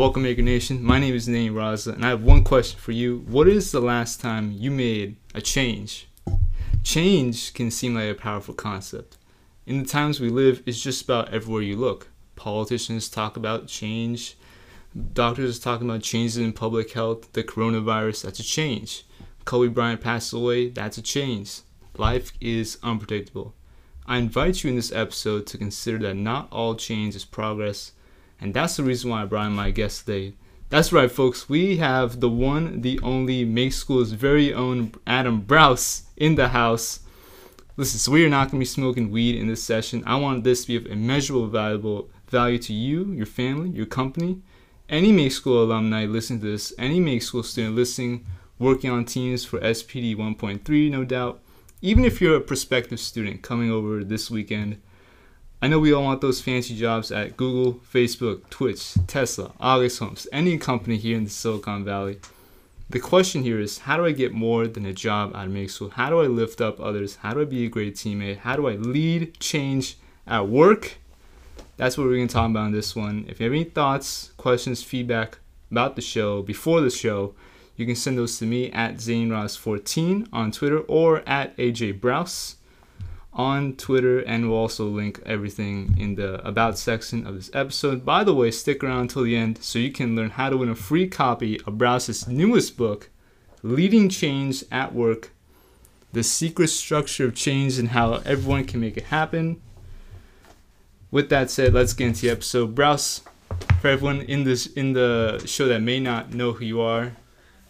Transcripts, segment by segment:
Welcome, Maker Nation. My name is Nate Raza, and I have one question for you. What is the last time you made a change? Change can seem like a powerful concept. In the times we live, it's just about everywhere you look. Politicians talk about change. Doctors talk about changes in public health. The coronavirus, that's a change. Kobe Bryant passed away, that's a change. Life is unpredictable. I invite you in this episode to consider that not all change is progress, and that's the reason why I brought in my guest today. That's right, folks. We have the one, the only Make School's very own Adam Braus in the house. Listen, so we are not going to be smoking weed in this session. I want this to be of immeasurable valuable value to you, your family, your company. Any Make School alumni listening to this, any Make School student listening, working on teams for SPD 1.3, no doubt. Even if you're a prospective student coming over this weekend, I know we all want those fancy jobs at Google, Facebook, Twitch, Tesla, August Homes, any company here in the Silicon Valley. The question here is how do I get more than a job out of Make School? How do I lift up others? How do I be a great teammate? How do I lead change at work? That's what we're going to talk about in this one. If you have any thoughts, questions, feedback about the show before the show, you can send those to me at ZaneRoss14 on Twitter or at AJ Braus on Twitter, and we'll also link everything in the About section of this episode. By the way, stick around until the end so you can learn how to win a free copy of Braus's newest book, Leading Change at Work The Secret Structure of Change and How Everyone Can Make It Happen. With that said, let's get into the episode. Braus, for everyone in this in the show that may not know who you are,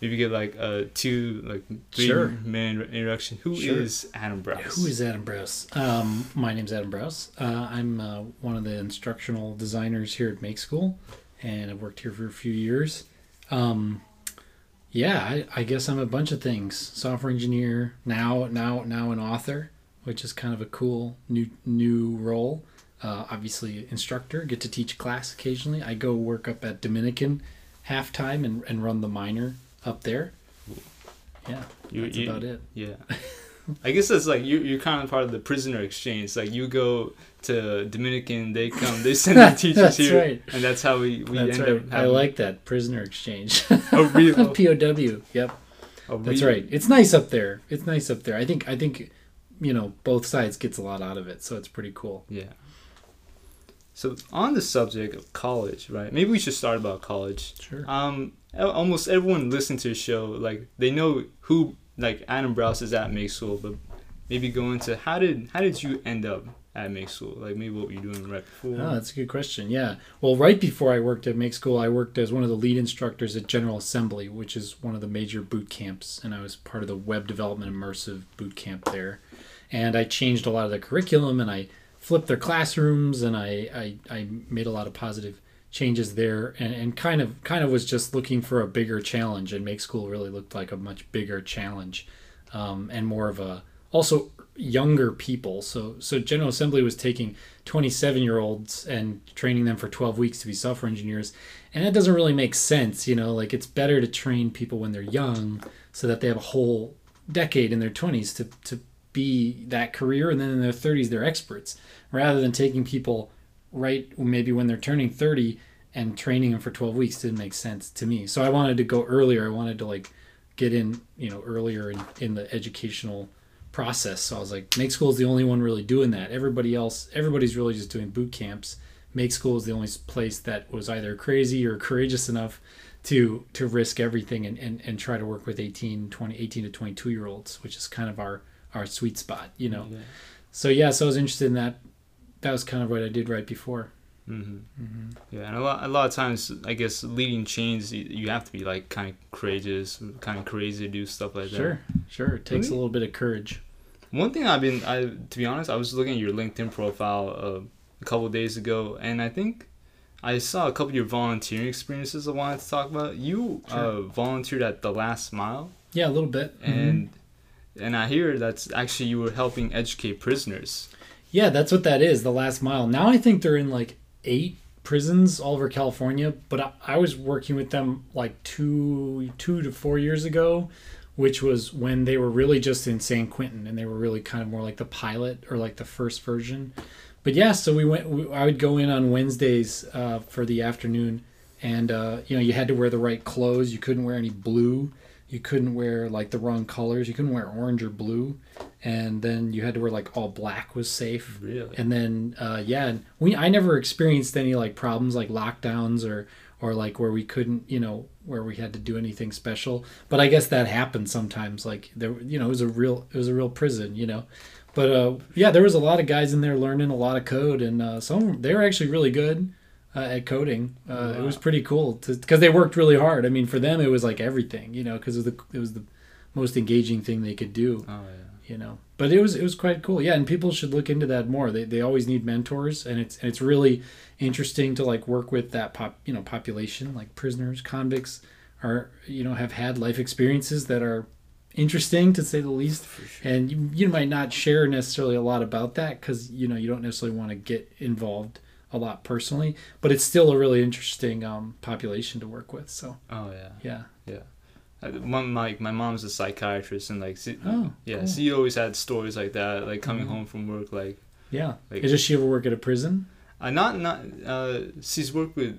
maybe get like a two like three Sure. man introduction. Who is Sure. Adam Braus? Who is Adam Braus? Um, my name's Adam Braus. Uh, I'm uh, one of the instructional designers here at Make School, and I've worked here for a few years. Um, yeah, I, I guess I'm a bunch of things. Software engineer, now now now an author, which is kind of a cool new new role. Uh, obviously, instructor, get to teach class occasionally. I go work up at Dominican half time and, and run the minor up there. Yeah, You- that's you- about it. Yeah. I guess that's like you, you're kind of part of the prisoner exchange. Like you go to Dominican, they come, they send their teachers That's here, right. and that's how we, we That's end right. up. I like that prisoner exchange. Oh, really? POW. Yep. a That's right. It's nice up there. It's nice up there. I think. I think. You know, both sides gets a lot out of it, so it's pretty cool. Yeah. So on the subject of college, right? Maybe we should start about college. Sure. Um, almost everyone listening to the show, like they know who like Adam Braus is at Make School, but maybe go into how did how did you end up at Make School? Like maybe what were you doing right before? Oh, that's a good question. Yeah. Well, right before I worked at Make School, I worked as one of the lead instructors at General Assembly, which is one of the major boot camps, and I was part of the web development immersive boot camp there. And I changed a lot of the curriculum, and I flipped their classrooms, and I I, I made a lot of positive changes there, and, and kind of kind of was just looking for a bigger challenge, and Make School really looked like a much bigger challenge, um, and more of a also younger people. So so General Assembly was taking 27 year olds and training them for 12 weeks to be software engineers, and that doesn't really make sense. You know, like it's better to train people when they're young so that they have a whole decade in their 20s to to be that career, and then in their 30s they're experts, rather than taking people right maybe when they're turning 30 and training them for 12 weeks didn't make sense to me. So I wanted to go earlier. I wanted to like get in, you know, earlier in, in the educational process. So I was like, Make School is the only one really doing that. Everybody else, everybody's really just doing boot camps. Make School is the only place that was either crazy or courageous enough to to risk everything and, and, and try to work with 18, 20, 18 to 22 year olds, which is kind of our, our sweet spot, you know? Yeah. So yeah, so I was interested in that. That was kind of what I did right before. hmm Yeah, and a lot, a lot of times, I guess leading chains, you, you have to be like kind of courageous, kind of crazy to do stuff like that. Sure, sure. It takes a little bit of courage. One thing I've been, I to be honest, I was looking at your LinkedIn profile uh, a couple of days ago, and I think I saw a couple of your volunteering experiences I wanted to talk about. You uh, volunteered at the Last Mile, Yeah, a little bit. and and I hear that's actually you were helping educate prisoners. Yeah, that's what that is, the last mile. Now I think they're in like eight prisons all over California, but I, I was working with them like two two to four years ago, which was when they were really just in San Quentin and they were really kind of more like the pilot or like the first version. But yeah, so we went. We, I would go in on Wednesdays uh, for the afternoon and uh, you know you had to wear the right clothes. You couldn't wear any blue. You couldn't wear like the wrong colors. You couldn't wear orange or blue, and then you had to wear like all black was safe. Really? And then uh, yeah, and we I never experienced any like problems like lockdowns or or like where we couldn't you know where we had to do anything special. But I guess that happened sometimes. Like there you know it was a real it was a real prison you know. But uh, yeah, there was a lot of guys in there learning a lot of code, and uh, some they were actually really good uh, at coding. Uh, It was pretty cool because they worked really hard. I mean, for them, it was like everything, you know, because it was the most engaging thing they could do. Oh yeah. You know, but it was it was quite cool. Yeah, and people should look into that more. They, they always need mentors, and it's and it's really interesting to like work with that pop you know population like prisoners, convicts are you know have had life experiences that are interesting to say the least Sure. and you, you might not share necessarily a lot about that because you know you don't necessarily want to get involved a lot personally but it's still a really interesting um, population to work with so Oh yeah. yeah Uh, My, my my mom's a psychiatrist and like she, Oh, yeah, cool. she always had stories like that, like coming Mhm. home from work, like yeah Like- does she ever work at a prison uh, not not uh, she's worked with,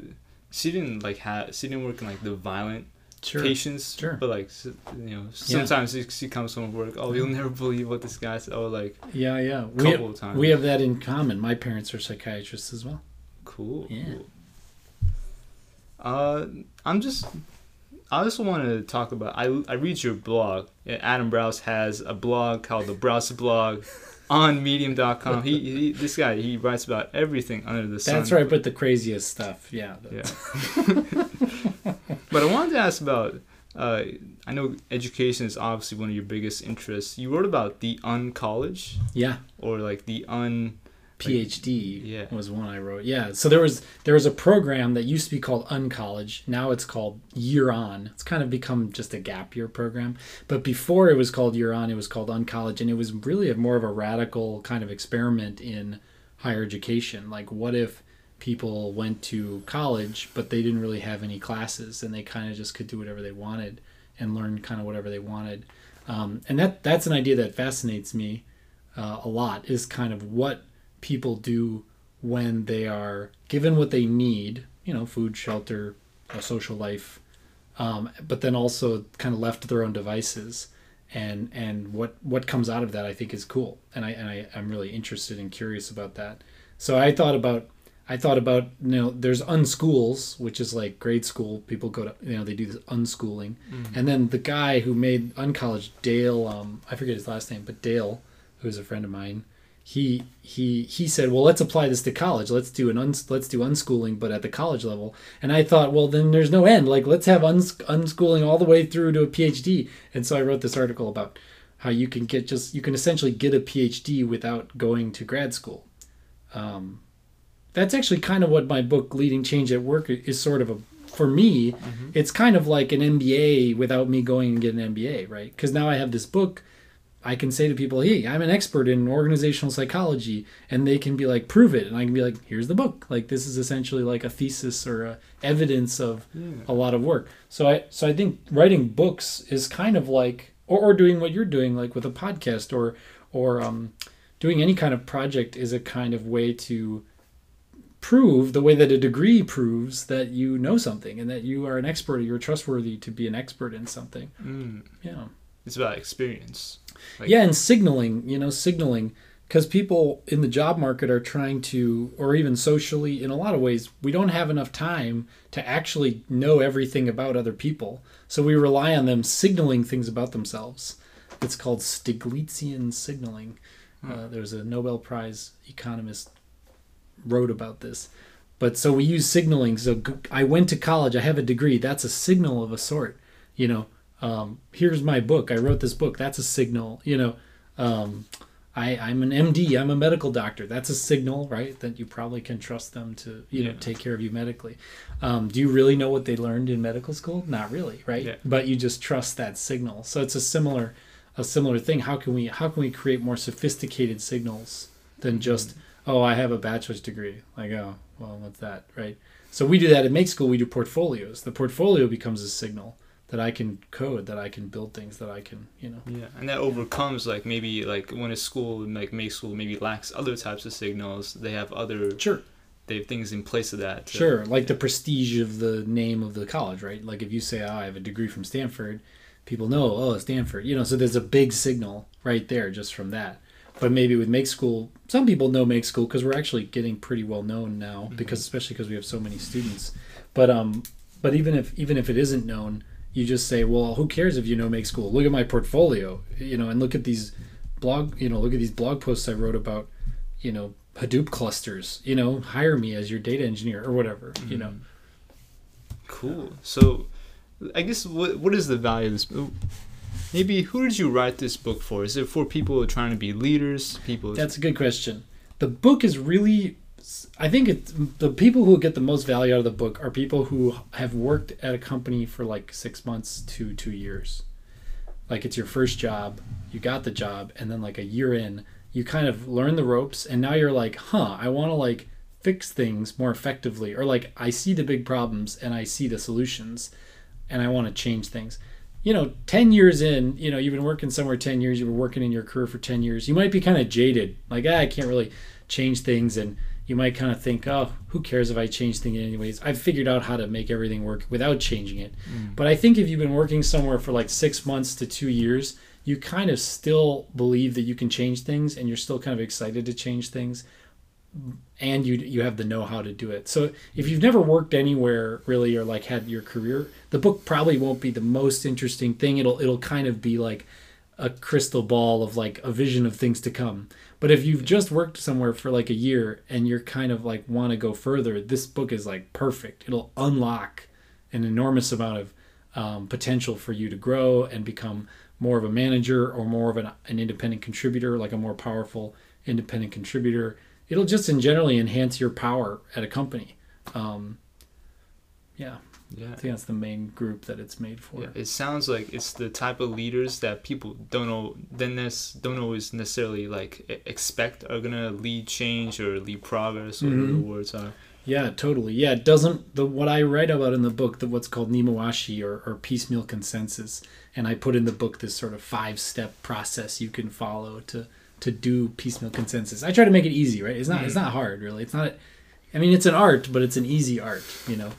she didn't like have she didn't work in like the violent sure patients, Sure. but like you know sometimes she, she comes home from work, oh you'll never believe what this guy said, oh like yeah yeah a we, couple of times, we have that in common my parents are psychiatrists as well cool, Yeah. cool. Uh, I'm just. I also want to talk about. I, I read your blog. Adam Braus has a blog called the Braus Blog on Medium.com. He, he this guy he writes about everything under the sun. that's where I put the craziest stuff yeah Yeah. but I wanted to ask about. Uh, I know education is obviously one of your biggest interests. You wrote about the uncollege yeah or like the un. PhD Yeah. was one I wrote. Yeah, so there was there was a program that used to be called Uncollege. Now it's called Year On. It's kind of become just a gap year program. But before it was called Year On, it was called Uncollege, and it was really a more of a radical kind of experiment in higher education. Like, what if people went to college but they didn't really have any classes and they kind of just could do whatever they wanted and learn kind of whatever they wanted. Um, and that that's an idea that fascinates me uh, a lot. Is kind of what people do when they are given what they need, you know, food, shelter, a social life, um, but then also kind of left to their own devices. And and what what comes out of that, I think, is cool, and I and I, I'm really interested and curious about that. So I thought about I thought about you know there's unschools, which is like grade school. People go to you know they do this unschooling, and then the guy who made Uncollege, Dale, um, I forget his last name, but Dale, who's a friend of mine, he he he said, well, let's apply this to college. Let's do an uns- let's do unschooling, but at the college level. And I thought, well, then there's no end. Like let's have uns- unschooling all the way through to a PhD. And so I wrote this article about how you can get just you can essentially get a PhD without going to grad school. Um, that's actually kind of what my book leading change at work is sort of a for me it's kind of like an mba without me going and getting an mba right? Because now i have this book i can say to people hey i'm an expert in organizational psychology and they can be like prove it. And i can be like here's the book. Like this is essentially like a thesis or a evidence of a lot of work. So i so i think writing books is kind of like or, or doing what you're doing like with a podcast or or um, doing any kind of project is a kind of way to prove the way that a degree proves that you know something and that you are an expert or you're trustworthy to be an expert in something. Mm, yeah. It's about experience. Like- yeah and signaling you know signaling. Because people in the job market are trying to or even socially in a lot of ways we don't have enough time to actually know everything about other people. So we rely on them signaling things about themselves. It's called stiglitzian signaling. Uh, there's a nobel prize economist wrote about this. But so we use signaling. So I went to college i have a degree that's a signal of a sort you know. Um, here's my book i wrote this book that's a signal you know. Um, I, i'm an md i'm a medical doctor that's a signal right that you probably can trust them to you know take care of you medically. Um, do you really know what they learned in medical school? Not really right? Yeah. but you just trust that signal. So it's a similar a similar thing. How can we how can we create more sophisticated signals than just oh i have a bachelor's degree like oh well what's that right so we do that at make school we do portfolios the portfolio becomes a signal that i can code that i can build things that i can you know Yeah, and that overcomes like maybe like when a school like make school maybe lacks other types of signals. They have other sure they have things in place of that. to- Sure, like the prestige of the name of the college, right? Like if you say, "Oh, I have a degree from Stanford," people know, "Oh, Stanford." You know, so there's a big signal right there just from that. But maybe with Make School, some people know Make School because we're actually getting pretty well known now, because especially because we have so many students. But um, but even if even if it isn't known, you just say, "Well, who cares if you know Make School? Look at my portfolio, you know, and look at these blog, you know, look at these blog posts I wrote about, you know, Hadoop clusters. You know, hire me as your data engineer or whatever. You know." Cool. So, I guess what what is the value of this? Maybe who did you write this book for? Is it for people who are trying to be leaders? People. That's a good question. The book is really, I think it's the people who get the most value out of the book are people who have worked at a company for like six months to two years. Like it's your first job, you got the job, and then like a year in, you kind of learn the ropes, and now you're like, huh, I want to like fix things more effectively, or like I see the big problems and I see the solutions, and I want to change things you know, 10 years in, you know, you've been working somewhere 10 years, you've been working in your career for 10 years, you might be kind of jaded. Like, ah, I can't really change things. And you might kind of think, oh, who cares if I change things anyways? I've figured out how to make everything work without changing it. But I think if you've been working somewhere for like six months to two years, you kind of still believe that you can change things and you're still kind of excited to change things and you you have the know-how to do it. So if you've never worked anywhere really or like had your career, the book probably won't be the most interesting thing. It'll it'll kind of be like a crystal ball of like a vision of things to come. But if you've just worked somewhere for like a year and you're kind of like want to go further, this book is like perfect. It'll unlock an enormous amount of um, potential for you to grow and become more of a manager or more of an, an independent contributor, like a more powerful independent contributor. It'll just in generally enhance your power at a company. Um, yeah, yeah. I think that's the main group that it's made for. Yeah, it sounds like it's the type of leaders that people don't know, then this don't always necessarily like expect are gonna lead change or lead progress, whatever the Mhm. words are. Yeah, totally. Yeah, it doesn't the what I write about in the book, the what's called Nemawashi or, or piecemeal consensus, and I put in the book this sort of five step process you can follow to to do piecemeal consensus. I try to make it easy, right? It's not it's not hard really. It's not I mean it's an art, but it's an easy art, you know.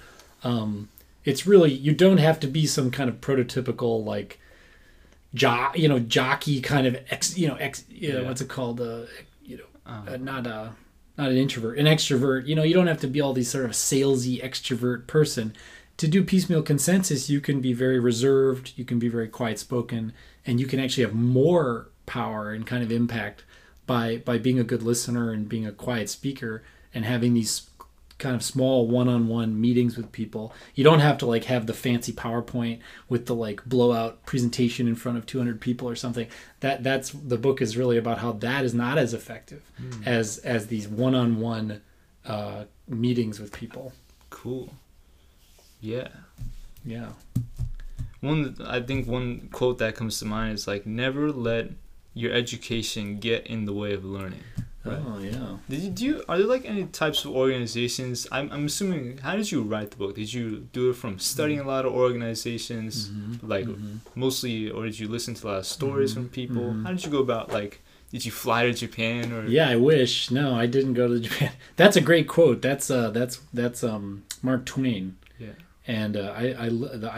Um it's really you don't have to be some kind of prototypical like jo- you know jockey kind of ex you know ex you know Yeah. what's it called uh you know Um, uh, not a not an introvert, an extrovert. You know, you don't have to be all these sort of salesy extrovert person. To do piecemeal consensus, you can be very reserved, you can be very quiet spoken, and you can actually have more power and kind of impact by by being a good listener and being a quiet speaker and having these kind of small one-on-one meetings with people. You don't have to like have the fancy PowerPoint with the like blowout presentation in front of 200 people or something. That that's the book is really about how that is not as effective as as these one-on-one uh, meetings with people. cool. Yeah. Yeah. One, I think one quote that comes to mind is like, "Never let your education get in the way of learning." Oh yeah. Did you do? You, are there like any types of organizations? I'm, I'm assuming. How did you write the book? Did you do it from studying a lot of organizations, like Mhm. mostly, or did you listen to a lot of stories Mhm. from people? Mhm. How did you go about like? Did you fly to Japan or? Yeah, I wish. No, I didn't go to Japan. That's a great quote. That's uh, that's that's um, Mark Twain. Yeah. And uh, I I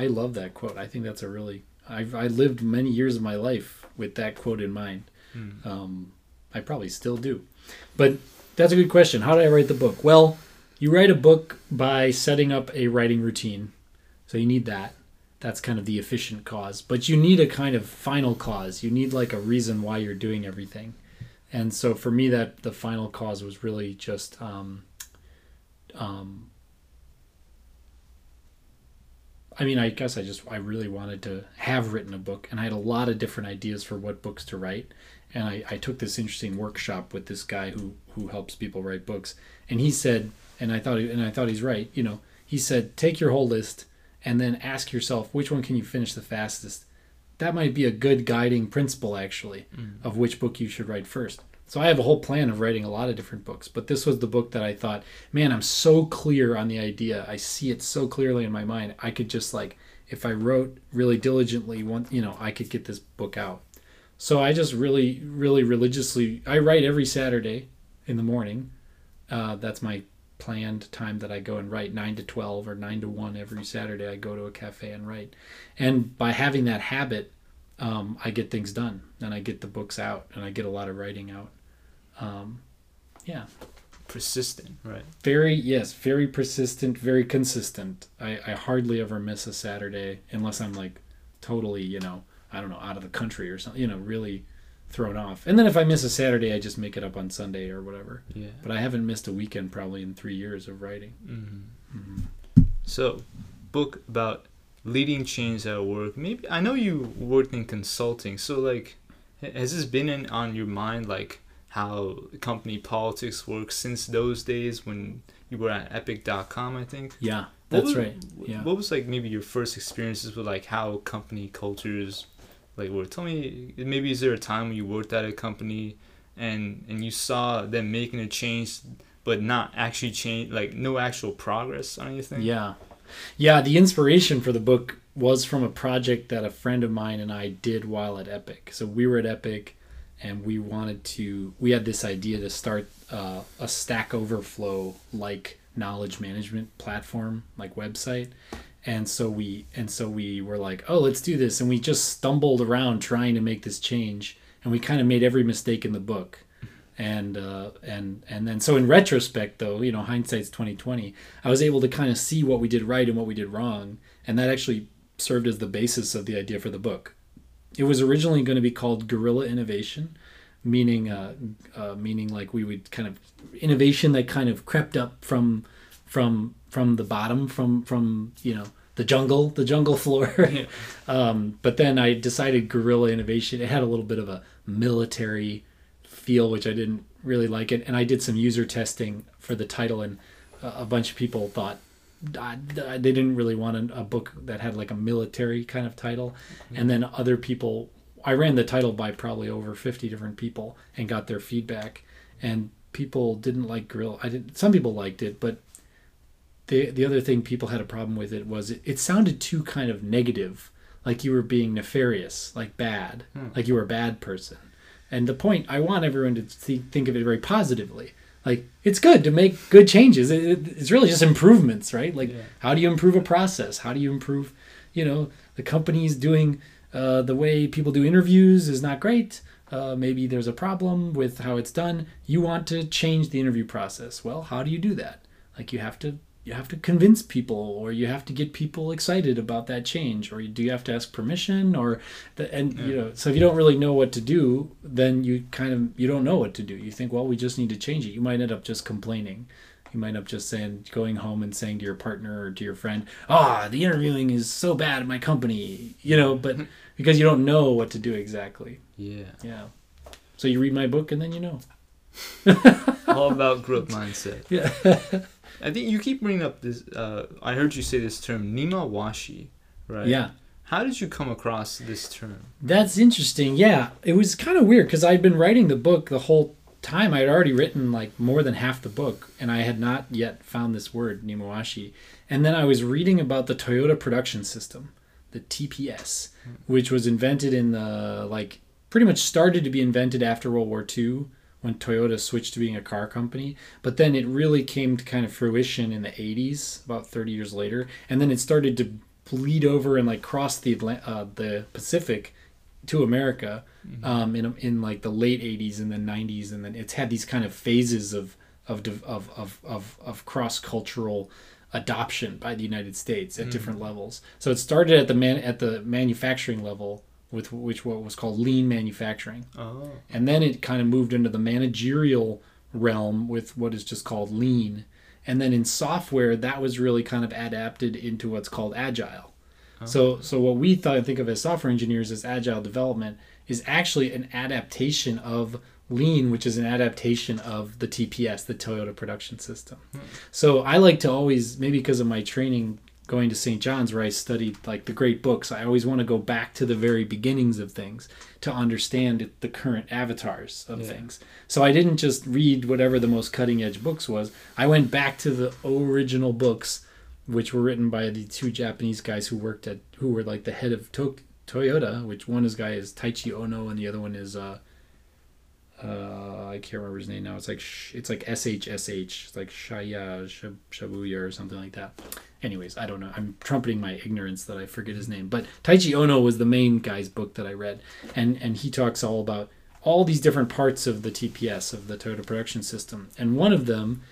I love that quote. I think that's a really. I've I lived many years of my life with that quote in mind. Hmm. Um, I probably still do. But that's a good question. How did I write the book? Well, you write a book by setting up a writing routine. So you need that. That's kind of the efficient cause. But you need a kind of final cause. You need like a reason why you're doing everything. And so for me, that the final cause was really just um, um, I mean, I guess I just I really wanted to have written a book, and I had a lot of different ideas for what books to write. And I, I took this interesting workshop with this guy who who helps people write books, and he said, and I thought and I thought he's right. You know, he said take your whole list and then ask yourself which one can you finish the fastest. That might be a good guiding principle actually mm. of which book you should write first. So I have a whole plan of writing a lot of different books, but this was the book that I thought, man, I'm so clear on the idea. I see it so clearly in my mind. I could just like if I wrote really diligently, one, you know, I could get this book out. So I just really, really religiously, I write every Saturday in the morning. Uh, that's my planned time that I go and write, nine to twelve or nine to one every Saturday. I go to a cafe and write, and by having that habit, um, I get things done and I get the books out and I get a lot of writing out. Um, yeah, Persistent, right? very yes, very persistent, very consistent. I, I hardly ever miss a Saturday unless I'm like totally, you know, I don't know, out of the country or something, you know, really thrown off. And then if I miss a Saturday, I just make it up on Sunday or whatever. Yeah. But I haven't missed a weekend probably in three years of writing. hmm So, book about leading change at work. Maybe I know you worked in consulting. So, like, has this been in, on your mind, like how company politics works since those days when you were at Epic.com? I think. Yeah, What that's was- right. Yeah. What was like maybe your first experiences with like how company cultures like were? Tell me, maybe is there a time when you worked at a company and and you saw them making a change, but not actually change, like no actual progress on anything? Yeah. Yeah, the inspiration for the book was from a project that a friend of mine and I did while at Epic. So we were at Epic and we wanted to, we had this idea to start uh, a Stack Overflow like knowledge management platform, like website. And so we, and so we were like, oh, let's do this. And we just stumbled around trying to make this change. And we kind of made every mistake in the book and uh, and and then so in retrospect though you know hindsight's 2020 i was able to kind of see what we did right and what we did wrong and that actually served as the basis of the idea for the book it was originally going to be called guerrilla innovation meaning uh, uh, meaning like we would kind of innovation that kind of crept up from from from the bottom from from you know the jungle the jungle floor Yeah. um, but then I decided guerrilla innovation. It had a little bit of a military feel, which I didn't really like it. And I did some user testing for the title, and a bunch of people thought uh, they didn't really want a, a book that had like a military kind of title. And then other people, I ran the title by probably over 50 different people and got their feedback. And people didn't like grill I did. Some people liked it, but the the other thing people had a problem with it was it, it sounded too kind of negative like you were being nefarious like bad Hmm. like you were a bad person. And the point i want everyone to think, think of it very positively. Like it's good to make good changes. It, it- it's really just improvements right? Like Yeah. how do you improve a process? How do you improve you know the company's doing uh, the way people do interviews is not great. Uh, maybe there's a problem with how it's done. You want to change the interview process. Well how do you do that? Like you have to you have to convince people or you have to get people excited about that change or you, do you have to ask permission or the, and you know so if you don't really know what to do then you kind of you don't know what to do. You think well we just need to change it. You might end up just complaining. You might end up just saying going home and saying to your partner or to your friend ah the interviewing is so bad at my company you know but because you don't know what to do exactly. Yeah. yeah. So you read my book and then you know. All about growth mindset. yeah I think you keep bringing up this. Uh, I heard you say this term, Nemawashi, right? yeah How did you come across this term? That's interesting. Yeah, it was kind of weird because I'd been writing the book the whole time. I had already written like more than half the book, and I had not yet found this word Nemawashi. And then I was reading about the Toyota production system, the TPS, which was invented in the like pretty much started to be invented after World War II when Toyota switched to being a car company. But then it really came to kind of fruition in the 80s, about 30 years later, and then it started to bleed over and like cross the Atla- uh, the Pacific to America um, in in like the late 80s and the 90s, and then it's had these kind of phases of of of of of, of cross cultural adoption by the United States at different levels. So it started at the man at the manufacturing level with which what was called lean manufacturing, Oh. and then it kind of moved into the managerial realm with what is just called lean, and then in software that was really kind of adapted into what's called agile. Oh. So, so what we thought think of as software engineers as agile development is actually an adaptation of lean, which is an adaptation of the TPS, the Toyota Production System. Hmm. So I like to always, maybe because of my training going to St. John's, where I studied like the great books, I always want to go back to the very beginnings of things to understand the current avatars of Yeah. things. So I didn't just read whatever the most cutting edge books was. I went back to the original books which were written by the two Japanese guys who worked at who were like the head of to- Toyota. Which one is guy is Taiichi Ohno and the other one is uh, uh, I can't remember his name now. It's like sh- it's like S H S H. It's like Shaya Shab- Shabuya or something like that. Anyways, I don't know. I'm trumpeting my ignorance that I forget his name. But Taiichi Ohno was the main guy's book that I read, and and he talks all about all these different parts of the TPS of the Toyota Production System, and one of them.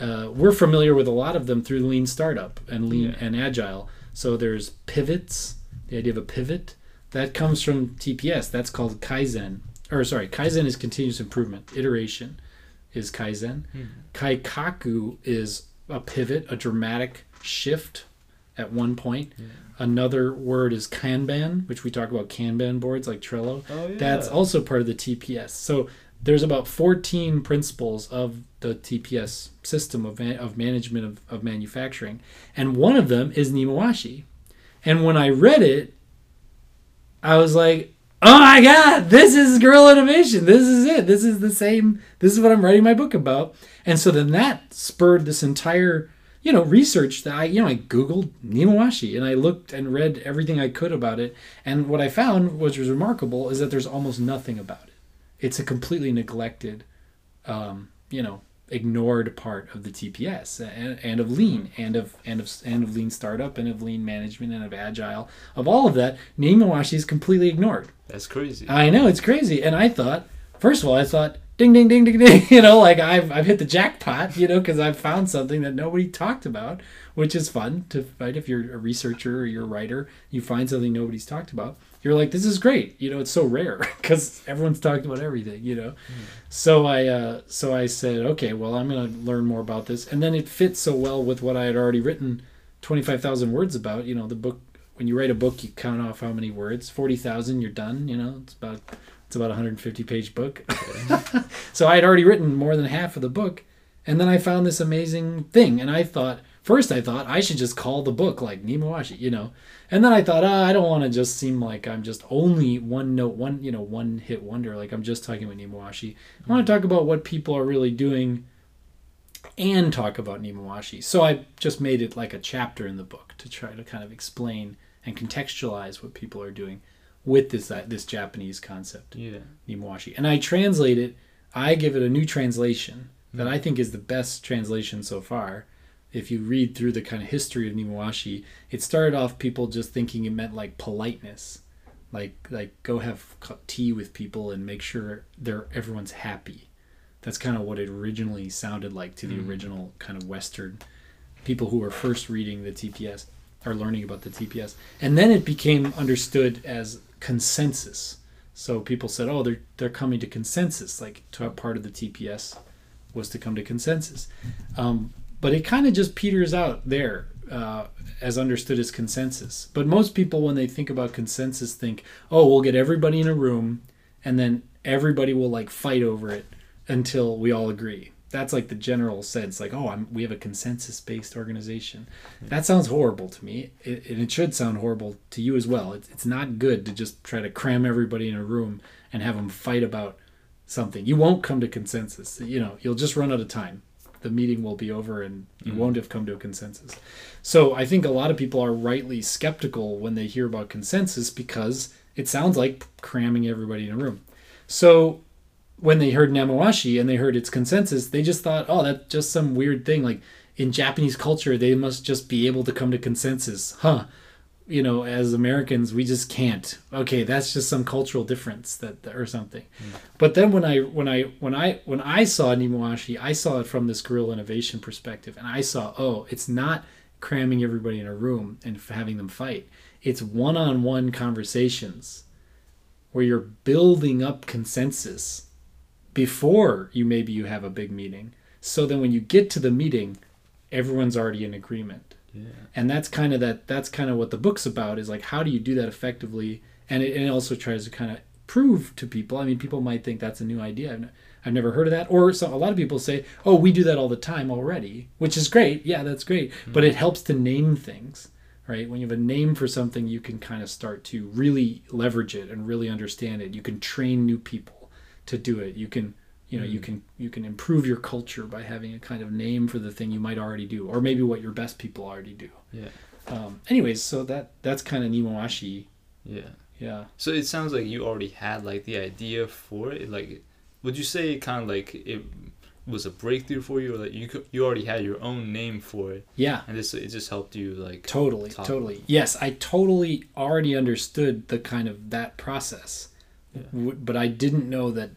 Uh, we're familiar with a lot of them through lean startup and lean Yeah. and agile. So there's pivots, the idea of a pivot that comes from TPS. That's called Kaizen. Or sorry, Kaizen is continuous improvement. Iteration is Kaizen. Hmm. Kaikaku is a pivot, a dramatic shift at one point. Another word is Kanban, which we talk about Kanban boards like Trello. Oh yeah. That's also part of the TPS. So there's about 14 principles of the TPS system of, ma- of management of, of manufacturing. And one of them is Nemawashi. And when I read it, I was like, oh my God, this is Guerrilla Innovation. This is it. This is the same. This is what I'm writing my book about. And so then that spurred this entire, you know, research that I, you know, I Googled Nemawashi and I looked and read everything I could about it. And what I found, which was remarkable, is that there's almost nothing about it. It's a completely neglected, um, you know, ignored part of the TPS and, and of lean and of and of and of lean startup and of lean management and of agile of all of that. Nemawashi is completely ignored. That's crazy. I know it's crazy, and I thought, first of all, I thought, ding, ding, ding, ding, ding, you know, like I've I've hit the jackpot, you know, because I've found something that nobody talked about, which is fun to fight. If you're a researcher or you're a writer, you find something nobody's talked about. You're like, this is great, you know. It's so rare because everyone's talking about everything, you know. So I uh, so I said, okay, well, I'm gonna learn more about this, and then it fits so well with what I had already written, twenty five thousand words about. You know, the book. When you write a book, you count off how many words. Forty thousand, you're done. You know, it's about it's about a 150 page book. so I had already written more than half of the book, and then I found this amazing thing, and I thought first I thought I should just call the book like Nemawashi, you know, and then I thought ah, I don't want to just seem like I'm just only one note, one you know, one hit wonder, like I'm just talking about Nemawashi. I want to talk about what people are really doing, and talk about Nemawashi. So I just made it like a chapter in the book to try to kind of explain and contextualize what people are doing with this uh, this Japanese concept. yeah. Nemawashi. And I translate it, I give it a new translation that I think is the best translation so far. If you read through the kind of history of Nemawashi, it started off people just thinking it meant like politeness. Like like go have tea with people and make sure they're everyone's happy. That's kind of what it originally sounded like to the original kind of Western people who were first reading the TPS or learning about the TPS. And then it became understood as consensus. So people said, "Oh, they're they're coming to consensus." Like to part of the TPS was to come to consensus, um, but it kind of just peters out there uh, as understood as consensus. But most people, when they think about consensus, think, "Oh, we'll get everybody in a room, and then everybody will like fight over it until we all agree." That's like the general sense, like, "Oh, I'm, we have a consensus-based organization." That sounds horrible to me, it, and it should sound horrible to you as well. It's, it's not good to just try to cram everybody in a room and have them fight about something. You won't come to consensus. You know, you'll just run out of time. The meeting will be over, and you mm-hmm. won't have come to a consensus. So I think a lot of people are rightly skeptical when they hear about consensus because it sounds like cramming everybody in a room. So when they heard Nemawashi and they heard its consensus, they just thought, oh, that's just some weird thing. Like in Japanese culture, they must just be able to come to consensus. Huh. You know, as Americans, we just can't. Okay, that's just some cultural difference that or something. Hmm. But then when I when I when I when I saw Nemawashi, I saw it from this guerrilla innovation perspective, and I saw, oh, it's not cramming everybody in a room and having them fight. It's one-on-one conversations where you're building up consensus before you maybe you have a big meeting. So then when you get to the meeting, everyone's already in agreement. Yeah. And that's kind of that that's kind of what the book's about is like how do you do that effectively? And it, and it also tries to kind of prove to people. I mean, people might think that's a new idea. I've, n- I've never heard of that. Or so, a lot of people say, "Oh, we do that all the time already," which is great. Yeah, that's great. Hmm. But it helps to name things, right? When you have a name for something, you can kind of start to really leverage it and really understand it. You can train new people to do it. You can you know you can you can improve your culture by having a kind of name for the thing you might already do or maybe what your best people already do Yeah. um anyways so that that's kind of nemawashi Yeah. yeah So it sounds like you already had like the idea for it. Like would you say kind of like it was a breakthrough for you, or that you could, you already had your own name for it, Yeah. and this it just helped you like Totally, totally. Yes, I totally already understood the kind of that process, Yeah. But I didn't know that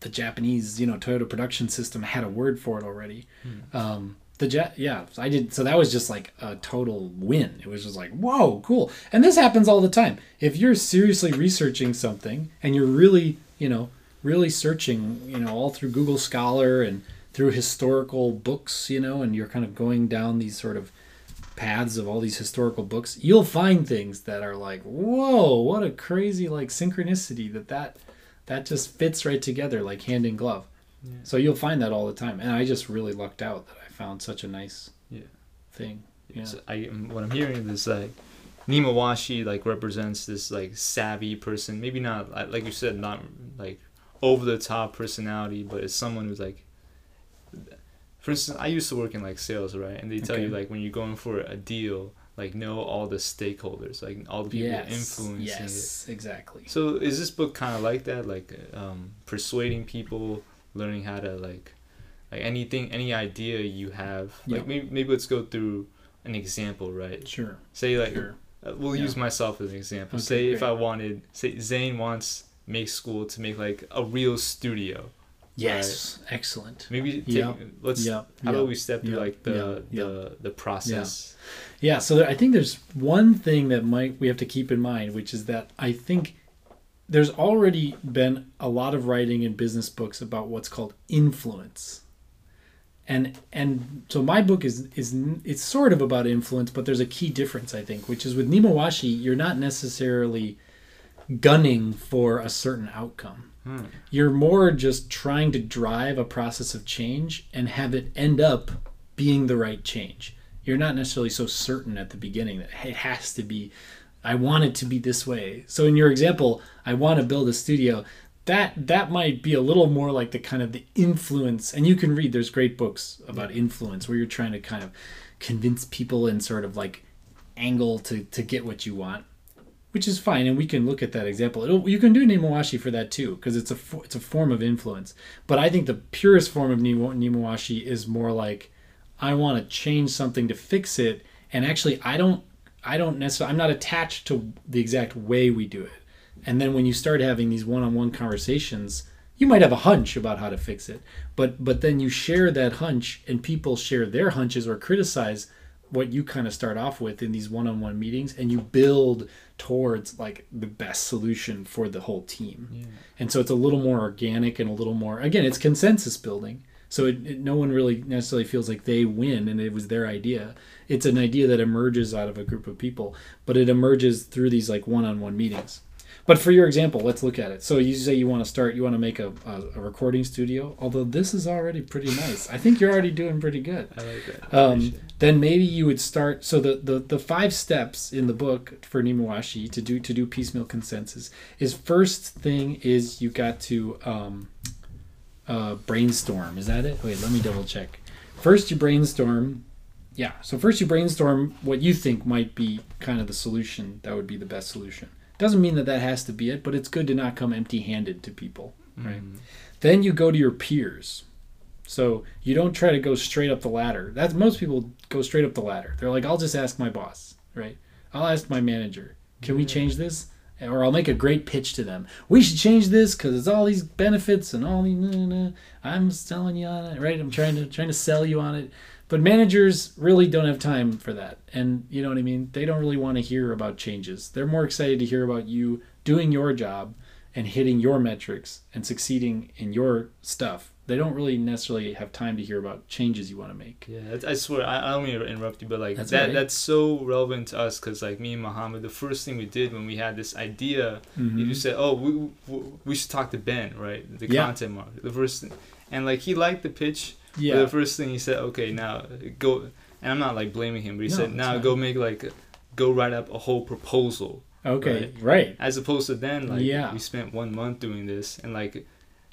the Japanese, you know, Toyota production system had a word for it already. Hmm. Um, the jet, yeah, I did. So that was just like a total win. It was just like, whoa, cool. And this happens all the time. If you're seriously researching something and you're really, you know, really searching, you know, all through Google Scholar and through historical books, you know, and you're kind of going down these sort of paths of all these historical books, you'll find things that are like, whoa, what a crazy like synchronicity that that that just fits right together like hand in glove. Yeah. So you'll find that all the time, and I just really lucked out that I found such a nice Yeah. thing. Yeah. So I um, what I'm hearing is like Nemawashi like represents this like savvy person. Maybe not like like you said, not like over the top personality, but it's someone who's like. For instance, I used to work in like sales, right? And they tell you like when you're going for a deal, like know all the stakeholders, like all the people yes, influencing it. yes, exactly. So is this book kind of like that, like um, persuading people, learning how to like, like anything, any idea you have? Like maybe maybe let's go through an example, right? Sure, Say like sure. uh, we'll Yeah. use myself as an example. Okay, say if. I wanted, say Zane wants make school to make like a real studio. Yes, excellent. Maybe take, Yeah. let's. Yeah, How about we step through like the yeah, the the process? Yeah, so there, I think there's one thing that might we have to keep in mind, which is that I think there's already been a lot of writing in business books about what's called influence. And and so my book is is it's sort of about influence, but there's a key difference I think, which is with Nemawashi, you're not necessarily gunning for a certain outcome. Hmm. You're more just trying to drive a process of change and have it end up being the right change. You're not necessarily so certain at the beginning that it has to be, I want it to be this way. So in your example, I want to build a studio. That that might be a little more like the kind of the influence, and you can read. There's great books about influence where you're trying to kind of convince people and sort of like angle to to get what you want which is fine, and we can look at that example. It'll, you can do Nemawashi for that too, because it's a it's a form of influence. But I think the purest form of Nima- Nemawashi is more like I want to change something to fix it, and actually I don't I don't necessarily I'm not attached to the exact way we do it. And then when you start having these one-on-one conversations, you might have a hunch about how to fix it, but but then you share that hunch, and people share their hunches or criticize what you kind of start off with in these one-on-one meetings. And you build towards like the best solution for the whole team. Yeah. and so it's a little more organic and a little more again it's consensus building so it, it, no one really necessarily feels like they win and it was their idea. It's an idea that emerges out of a group of people but it emerges through these like one-on-one meetings. But for your example let's look at it. So you say you want to start you want to make a, a, a recording studio although this is already pretty nice. I think you're already doing pretty good. I like that. Um, then maybe you would start. So the, the the five steps in the book for Nemawashi to do to do piecemeal consensus is first thing is you got to um, uh, brainstorm. Is that it? Wait, let me double check. First, you brainstorm. Yeah. So first, you brainstorm what you think might be kind of the solution that would be the best solution. Doesn't mean that that has to be it, but it's good to not come empty-handed to people. Right. Mm. Then you go to your peers. So you don't try to go straight up the ladder. That's most people go straight up the ladder. They're like, I'll just ask my boss, right? I'll ask my manager. Can we change this? Or I'll make a great pitch to them. We should change this because it's all these benefits and all these. Nah, nah. I'm selling you on it, right? I'm trying to trying to sell you on it. But managers really don't have time for that, and you know what I mean. They don't really want to hear about changes. They're more excited to hear about you doing your job and hitting your metrics and succeeding in your stuff. They don't really necessarily have time to hear about changes you want to make. Yeah, I swear, I, I don't mean to interrupt you, but like That's that alright. that's so relevant to us because like me and Muhammad, the first thing we did when we had this idea, Mhm. you said, "Oh, we, we, we should talk to Ben, right? The Yeah. content marketer." The first, thing. and like he liked the pitch. Yeah. the first thing he said, "Okay, now go," and I'm not like blaming him, but he No, said, "Now go make like, go write up a whole proposal." Okay. Right. As opposed to then, like Yeah. we spent one month doing this and like,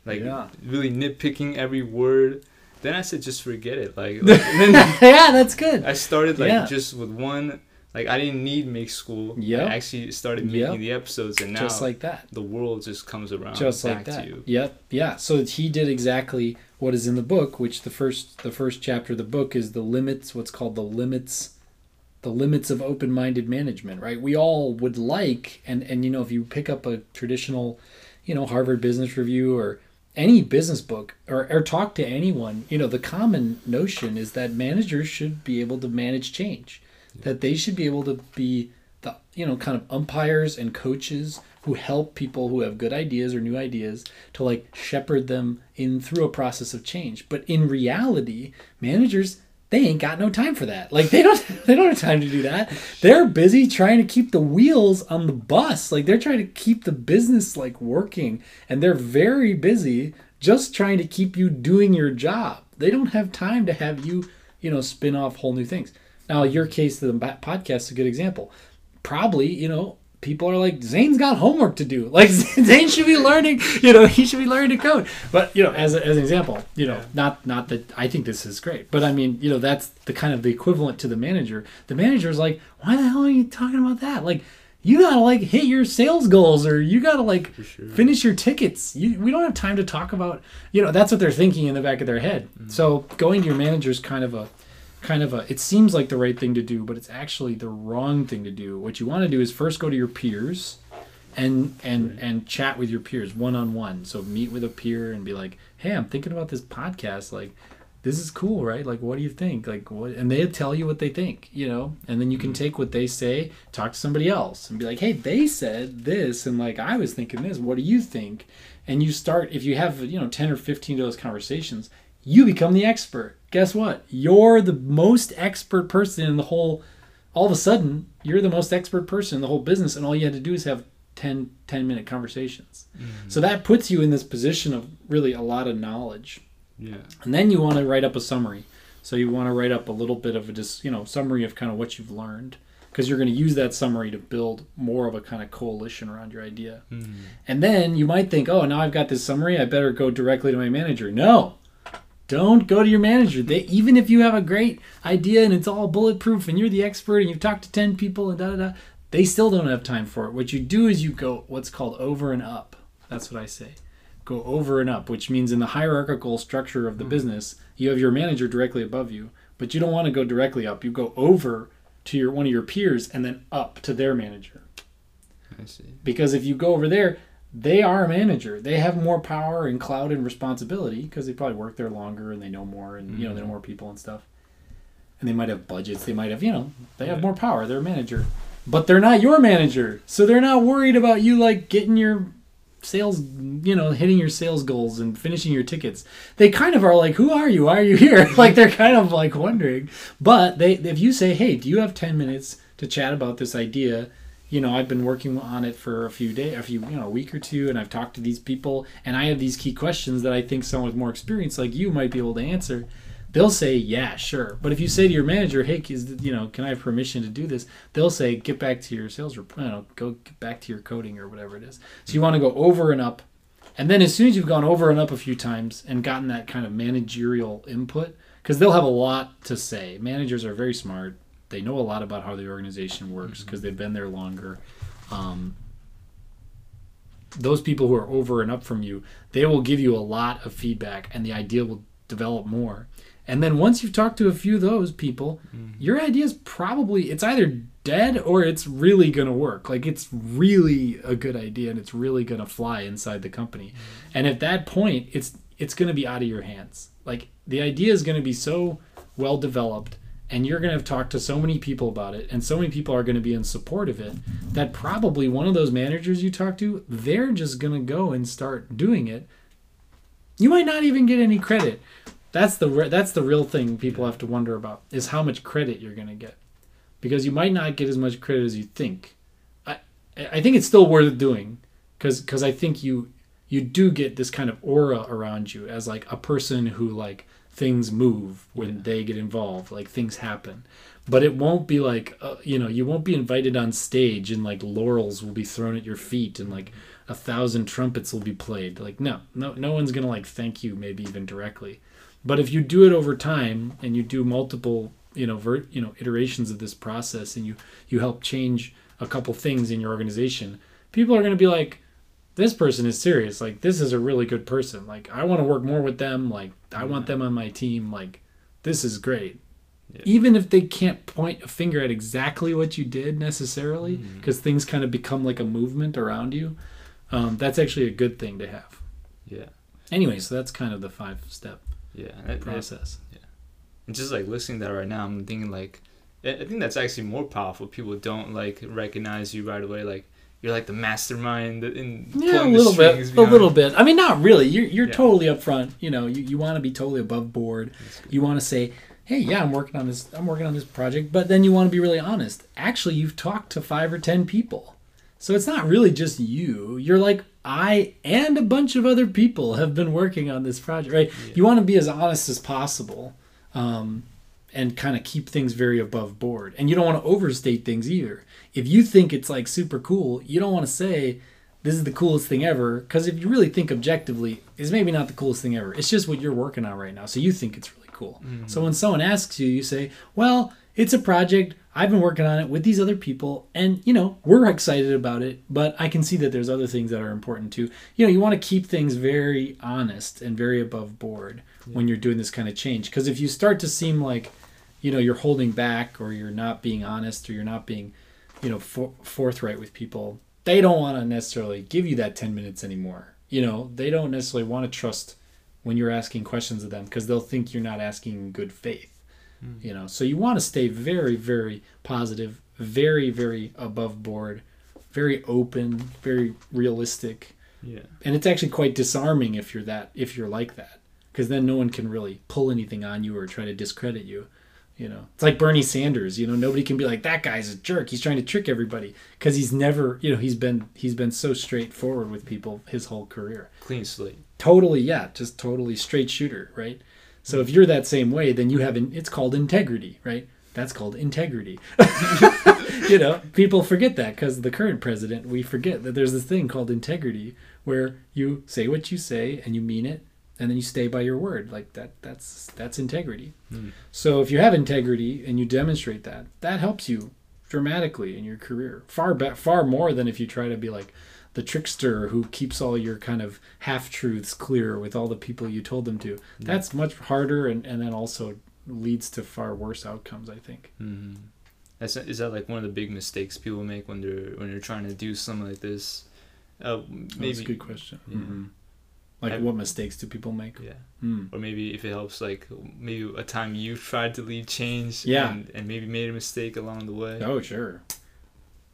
like Yeah. really nitpicking every word. Then I said, just forget it. Like, like then yeah, that's good. I started like Yeah. just with one Like I didn't need make school. Yeah, I actually started making Yep. the episodes, and now just like that. the world just comes around just back like that. to you. Yep, yeah. So he did exactly what is in the book, which the first the first chapter of the book is the limits. What's called the limits, the limits of open minded management. Right. We all would like, and and you know, if you pick up a traditional, you know, Harvard Business Review or any business book or, or talk to anyone, you know, the common notion is that managers should be able to manage change, that they should be able to be the, you know, kind of umpires and coaches who help people who have good ideas or new ideas to like shepherd them in through a process of change. But in reality, managers they ain't got no time for that. Like they don't they don't have time to do that. They're busy trying to keep the wheels on the bus. Like they're trying to keep the business like working and they're very busy just trying to keep you doing your job. They don't have time to have you, you know, spin off whole new things. Now, your case the podcast is a good example. Probably, you know, people are like Zane's got homework to do. Like Zane should be learning, you know, he should be learning to code. But you know, as, a, as an example, you know, Yeah. not not that I think this is great, but I mean, you know, that's the kind of the equivalent to the manager. The manager is like, why the hell are you talking about that? Like, you gotta like hit your sales goals, or you gotta like sure. finish your tickets. You, we don't have time to talk about, you know, that's what they're thinking in the back of their head. Mm-hmm. So going to your manager is kind of a kind of a it seems like the right thing to do but it's actually the wrong thing to do. What you want to do is first go to your peers and and and chat with your peers one on one so meet with a peer and be like hey i'm thinking about this podcast like this is cool right? Like what do you think? Like what and they tell you what they think you know? And then you can mm-hmm. take what they say talk to somebody else and be like hey they said this and like i was thinking this. What do you think? And you start if you have you know 10 or 15 of those conversations you become the expert. Guess what? You're the most expert person in the whole. All of a sudden, you're the most expert person in the whole business, and all you had to do is have 10, 10 minute conversations. So that puts you in this position of really a lot of knowledge. Yeah. And then you want to write up a summary. So you want to write up a little bit of a just you know summary of kind of what you've learned because you're going to use that summary to build more of a kind of coalition around your idea. Mm. And then you might think, oh, now I've got this summary. I better go directly to my manager. No, don't go to your manager. They even if you have a great idea and it's all bulletproof and you're the expert and you've talked to ten people and da da da, they still don't have time for it. What you do is you go what's called over and up. That's what I say. Go over and up, which means in the hierarchical structure of the hmm. business, you have your manager directly above you, but you don't want to go directly up. You go over to your one of your peers and then up to their manager I see. because if you go over there they are a manager. They have more power and cloud and responsibility because they probably work there longer and they know more and you know they know mm-hmm. more people and stuff. And they might have budgets. They might have you know they have more power. They're a manager. But they're not your manager. So they're not worried about you like getting your sales you know hitting your sales goals and finishing your tickets. They kind of are like who are you? Why are you here? Like they're kind of like wondering. But they if you say hey do you have 10 minutes to chat about this idea you know i've been working on it for a few days a few you know a week or two and i've talked to these people and i have these key questions that i think someone with more experience like you might be able to answer. They'll say yeah sure. But if you say to your manager hey is you know can i have permission to do this? They'll say get back to your sales report you know, go get back to your coding or whatever it is. So you want to go over and up and then as soon as you've gone over and up a few times and gotten that kind of managerial input because they'll have a lot to say. Managers are very smart they know a lot about how the organization works mm-hmm. because they've been there longer. Um, those people who are over and up from you they will give you a lot of feedback and the idea will develop more. And then once you've talked to a few of those people mm-hmm. your idea is probably it's either dead or it's really going to work. Like it's really a good idea and it's really going to fly inside the company. Mm-hmm. And at that point it's it's going to be out of your hands. Like the idea is going to be so well developed and you're going to have talked to so many people about it and so many people are going to be in support of it that probably one of those managers you talk to they're just going to go and start doing it. You might not even get any credit. That's the re- that's the real thing people have to wonder about is how much credit you're going to get. Because you might not get as much credit as you think. I i think it's still worth doing cuz cuz i think you you do get this kind of aura around you as like a person who like things move when they get involved like things happen. But it won't be like uh, you know you won't be invited on stage and like laurels will be thrown at your feet and like a thousand trumpets will be played. Like no no no one's gonna like thank you maybe even directly. But if you do it over time and you do multiple you know ver, you know iterations of this process and you you help change a couple things in your organization people are going to be like this person is serious like this is a really good person like i want to work more with them like i want them on my team like this is great Yeah. even if they can't point a finger at exactly what you did necessarily because things kind of become like a movement around you um, that's actually a good thing to have Yeah. anyway so that's kind of the five step Yeah. And that- that- process and just like listening to that right now, I'm thinking like, I think that's actually more powerful. People don't like recognize you right away. Like you're like the mastermind in Yeah, a little bit. A little bit. I mean, not really. You're you're Yeah. totally upfront. You know, you, you want to be totally above board. You want to say, "Hey, yeah, I'm working on this. I'm working on this project." But then you want to be really honest. Actually, you've talked to five or ten people, so it's not really just you. You're like, I and a bunch of other people have been working on this project. Right? Yeah. You want to be as honest as possible. Um, and kind of keep things very above board. And you don't want to overstate things either. If you think it's like super cool, you don't want to say this is the coolest thing ever because if you really think objectively, it's maybe not the coolest thing ever. It's just what you're working on right now. So you think it's really cool. Mhm. So when someone asks you, you say, "Well, it's a project. I've been working on it with these other people and, you know, we're excited about it, but I can see that there's other things that are important too." You know, you want to keep things very honest and very above board when you're doing this kind of change because if you start to seem like you know you're holding back or you're not being honest or you're not being you know for, forthright with people they don't want to necessarily give you that 10 minutes anymore you know they don't necessarily want to trust when you're asking questions of them because they'll think you're not asking in good faith Mm. you know so you want to stay very very positive very very above board very open very realistic Yeah. and it's actually quite disarming if you're that if you're like that because then no one can really pull anything on you or try to discredit you you know? It's like bernie sanders you know? Nobody can be like that guy's a jerk. He's trying to trick everybody. Because he's never you know he's been he's been so straightforward with people his whole career. Clean slate. totally yeah just totally straight shooter right? So if you're that same way then you have an, it's called integrity right? That's called integrity. You know people forget that because the current president we forget that there's this thing called integrity where you say what you say and you mean it and then you stay by your word like that that's that's integrity Mm. so if you have integrity and you demonstrate that that helps you dramatically in your career far be- far more than if you try to be like the trickster who keeps all your kind of half truths clear with all the people you told them to that's much harder and, and then also leads to far worse outcomes i think hmm That's is that like one of the big mistakes people make when they're when they're trying to do something like this? Uh, that's maybe a good question. Mhm. Like I- what mistakes do people make yeah, Hmm. or maybe if it helps, like maybe a time you tried to lead change, Yeah. and, and maybe made a mistake along the way. Oh, sure.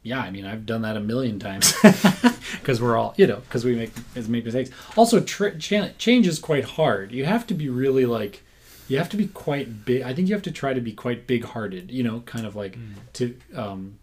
Yeah, I mean, I've done that a million times because we're all, you know, because we make as make mistakes. Also, tr- cha- change is quite hard. You have to be really like, you have to be quite big. I think you have to try to be quite big-hearted. You know, kind of like Mm. to um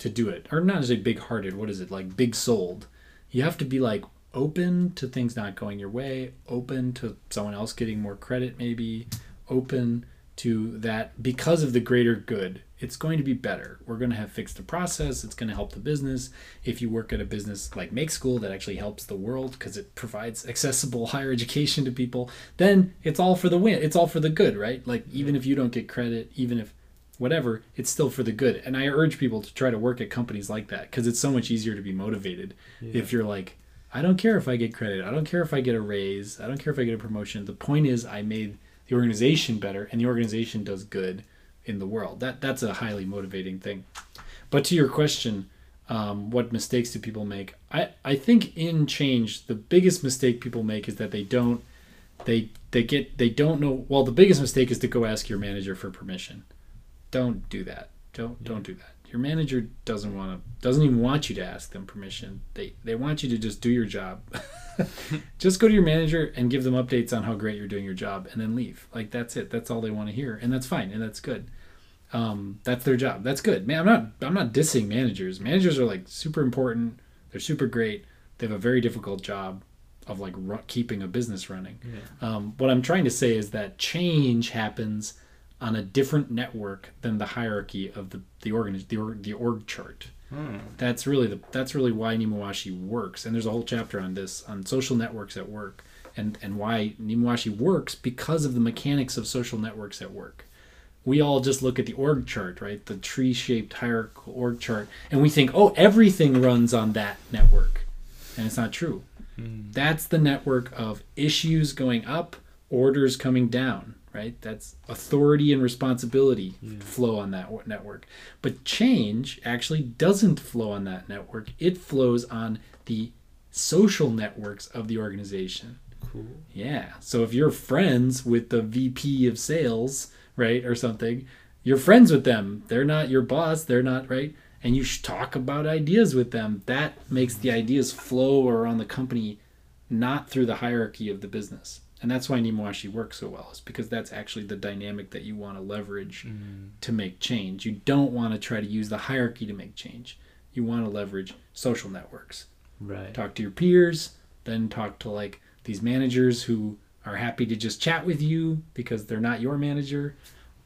to do it, or not necessarily big-hearted. What is it like? Big-souled. You have to be like open to things not going your way, open to someone else getting more credit, maybe open to that because of the greater good it's going to be better. We're going to have fixed the process it's going to help the business. If you work at a business like make school that actually helps the world because it provides accessible higher education to people then it's all for the win it's all for the good right? Like even if you don't get credit even if whatever it's still for the good. And i urge people to try to work at companies like that because it's so much easier to be motivated Yeah. if you're like i don't care if i get credit. I don't care if i get a raise. I don't care if i get a promotion. The point is i made the organization better and the organization does good in the world. That that's a highly motivating thing. But to your question um, what mistakes do people make? I, I think in change the biggest mistake people make is that they don't they they get they don't know well the biggest mistake is to go ask your manager for permission. Don't do that. Don't Yeah. don't do that your manager doesn't want to doesn't even want you to ask them permission. They they want you to just do your job. Just go to your manager and give them updates on how great you're doing your job and then leave. Like that's it. That's all they want to hear and that's fine and that's good. Um, that's their job. That's good. Man i'm not i'm not dissing managers. Managers are like super important. They're super great. They have a very difficult job of like ru- keeping a business running. Yeah. um, what I'm trying to say is that change happens on a different network than the hierarchy of the the organ the org, the org chart. Hmm. That's really the that's really why Nemawashi works. And there's a whole chapter on this on social networks at work and and why Nemawashi works because of the mechanics of social networks at work. we all just look at the org chart, right? The tree-shaped hierarchical org chart, and we think, oh, everything runs on that network, and it's not true. Mm. That's the network of issues going up, orders coming down, right? That's authority and responsibility Yeah. flow on that network. But change actually doesn't flow on that network. It flows on the social networks of the organization. Cool. Yeah. So if you're friends with the VP of sales, right, or something, you're friends with them. They're not your boss. They're not, right? And you should talk about ideas with them. That makes the ideas flow around the company, not through the hierarchy of the business. And that's why Nemawashi works so well, is because that's actually the dynamic that you want to leverage Mm. to make change. You don't want to try to use the hierarchy to make change. You want to leverage social networks Right. talk to your peers, then talk to like these managers who are happy to just chat with you because they're not your manager.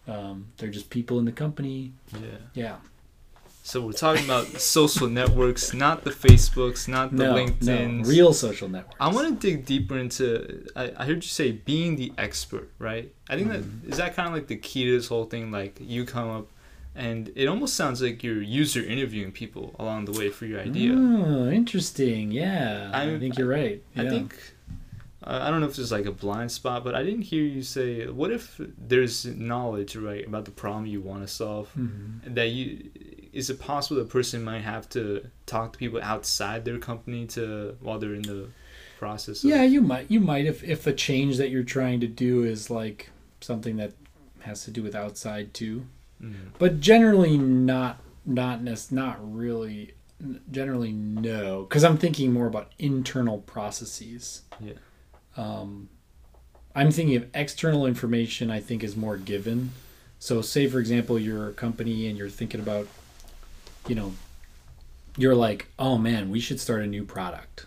Um, they're just people in the company. Yeah. Yeah. So we're talking about social networks, not the Facebooks, not the No, LinkedIn's. no, real social networks. I want to dig deeper into. I, I heard you say being the expert, right? I think Mm-hmm. that is that kind of like the key to this whole thing. Like you come up, and it almost sounds like you're user interviewing people along the way for your idea. Oh, interesting. Yeah. I, I- think you're right. I Yeah. think. I I don't know if this is like a blind spot, but I didn't hear you say. What if there's knowledge, right, about the problem you want to solve? Mhm. that you is it possible a person might have to talk to people outside their company to while they're in the process of, Yeah, you might. You might if if a change that you're trying to do is like something that has to do with outside too. Mhm. but generally not not not really generally no because i'm thinking more about internal processes Yeah. um, i'm thinking of external information i think is more given so say for example you're a company and you're thinking about you know you're like oh man we should start a new product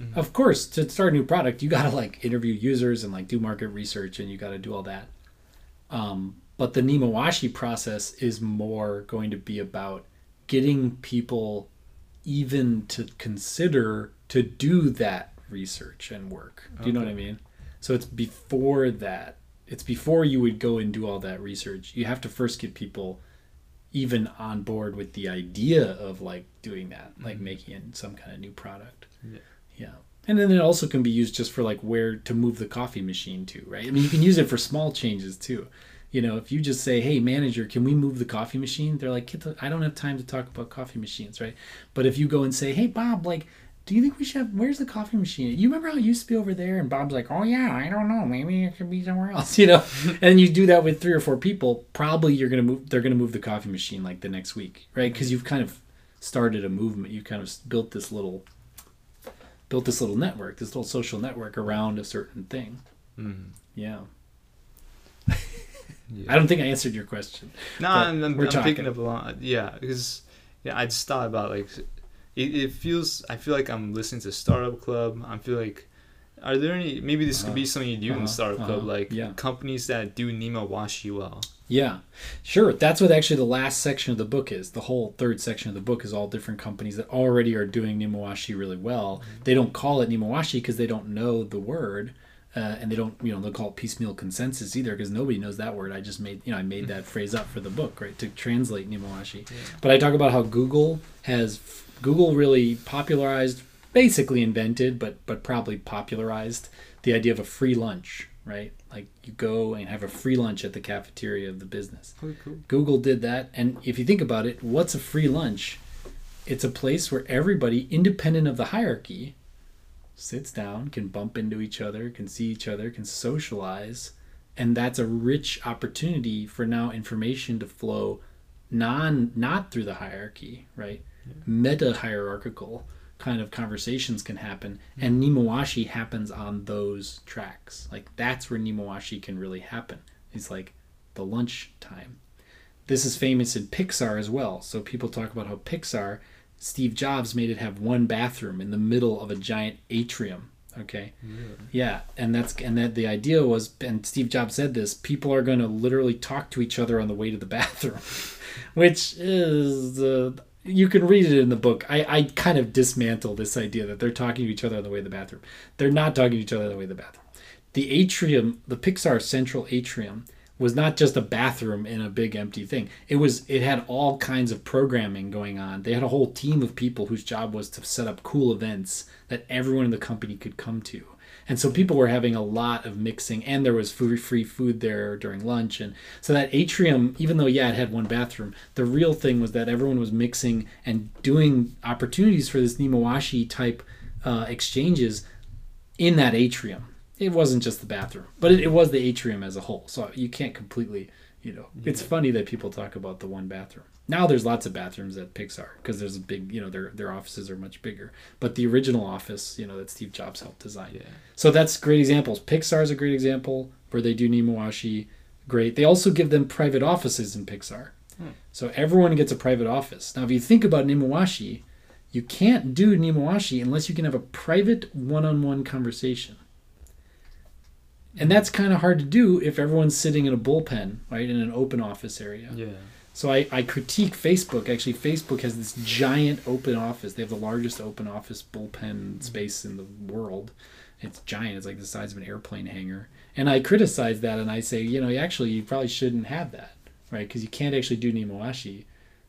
Mhm. of course to start a new product you gotta like interview users and like do market research and you gotta do all that um, but the Nemawashi process is more going to be about getting people even to consider to do that research and work. Do you know what I mean? So it's before that. It's before you would go and do all that research. You have to first get people even on board with the idea of like doing that, like Mhm. making it some kind of new product. Yeah. Yeah. And then it also can be used just for like where to move the coffee machine to, right? I mean, you can use it for small changes too. You know, if you just say, "Hey, manager, can we move the coffee machine?" They're like, the, "I don't have time to talk about coffee machines, right?" But if you go and say, "Hey, Bob, like, do you think we should have? Where's the coffee machine? You remember how it used to be over there?" And Bob's like, "Oh yeah, I don't know. Maybe it could be somewhere else." You know, and you do that with three or four people. Probably you're gonna move. They're gonna move the coffee machine like the next week, right? Because you've kind of started a movement. You kind of built this little built this little network, this little social network around a certain thing. Mhm. Yeah. Yeah. I don't think I answered your question. No, I'm, I'm, we're I'm picking talking. up a lot. Yeah, because yeah, I just thought about like it, it feels. I feel like I'm listening to Startup Club. I feel like. Are there any? Maybe this could be something you do in Uh-huh, the Startup Club, uh-huh, like yeah. companies that do Nemawashi well. Yeah, sure. That's what actually the last section of the book is. The whole third section of the book is all different companies that already are doing Nemawashi really well. They don't call it Nemawashi because they don't know the word. Uh, and they don't, you know, they'll call it piecemeal consensus either because nobody knows that word. I just made, you know, I made that phrase up for the book, right, to translate Nemawashi. But I talk about how Google has Google really popularized, basically invented, but but probably popularized the idea of a free lunch, right? Like you go and have a free lunch at the cafeteria of the business. Oh, cool. Google did that, and if you think about it, what's a free lunch? It's a place where everybody, independent of the hierarchy, sits down, can bump into each other, can see each other, can socialize, and that's a rich opportunity for now information to flow non not through the hierarchy, right? Meta hierarchical kind of conversations can happen and Nemawashi happens on those tracks. Like that's where Nemawashi can really happen. It's like the lunch time. This is famous in Pixar as well. So people talk about how Pixar Steve Jobs made it have one bathroom in the middle of a giant atrium. Okay. Yeah, and that's and that the idea was, and Steve Jobs said this: people are going to literally talk to each other on the way to the bathroom, which is uh, you can read it in the book. I I kind of dismantle this idea that they're talking to each other on the way to the bathroom. They're not talking to each other on the way to the bathroom. The atrium, the Pixar central atrium, was not just a bathroom in a big empty thing. It was it had all kinds of programming going on. They had a whole team of people whose job was to set up cool events that everyone in the company could come to. And so people were having a lot of mixing and there was free food there during lunch and so that atrium even though yeah it had one bathroom, the real thing was that everyone was mixing and doing opportunities for this Nemawashi type uh, exchanges in that atrium it wasn't just the bathroom, but it, it was the atrium as a whole. So you can't completely, you know, yeah. it's funny that people talk about the one bathroom. Now there's lots of bathrooms at Pixar because there's a big, you know, their their offices are much bigger. But the original office, you know, that Steve Jobs helped design. Yeah. So that's great examples. Pixar is a great example where they do Nemawashi. Great. They also give them private offices in Pixar. Hmm. So everyone gets a private office. Now, if you think about Nemawashi, you can't do Nemawashi unless you can have a private one-on-one conversation. And that's kind of hard to do if everyone's sitting in a bullpen, right, in an open office area. Yeah. So I, I critique Facebook. Actually, Facebook has this giant open office. They have the largest open office bullpen mm-hmm. space in the world. It's giant. It's like the size of an airplane hangar. And I criticize that and I say, you know, actually, you probably shouldn't have that, right? Because you can't actually do Nemawashi.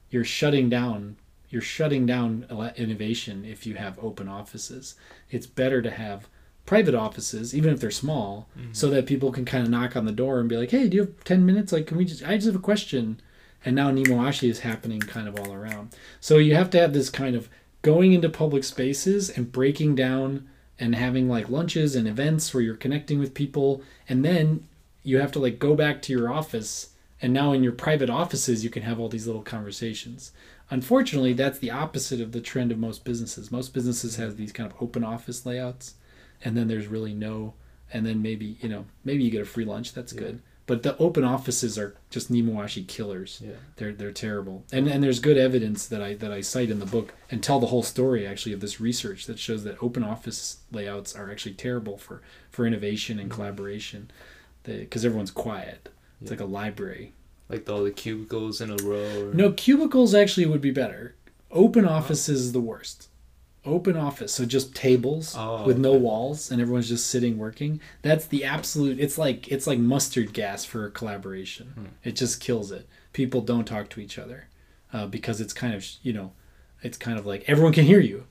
You're shutting down. You're shutting down innovation if you have open offices. It's better to have private offices, even if they're small, mm-hmm. so that people can kind of knock on the door and be like, "Hey, do you have ten minutes? Like, can we just? I just have a question." And now Nemawashi is happening kind of all around. So you have to have this kind of going into public spaces and breaking down and having like lunches and events where you're connecting with people, and then you have to like go back to your office. And now in your private offices, you can have all these little conversations. Unfortunately, that's the opposite of the trend of most businesses. Most businesses have these kind of open office layouts and then there's really no and then maybe you know maybe you get a free lunch that's yeah. good. But the open offices are just Nemawashi killers. Yeah. They're they're terrible. And and there's good evidence that I that I cite in the book and tell the whole story actually of this research that shows that open office layouts are actually terrible for for innovation and mm-hmm. collaboration. Because everyone's quiet. It's yeah. like a library. Like all the cubicles in a row or... no cubicles actually would be better. Open office is the worst open office so just tables oh, with no walls and everyone's just sitting working. That's the absolute it's like it's like mustard gas for collaboration. Hmm. it just kills it. People don't talk to each other uh, because it's kind of you know it's kind of like everyone can hear you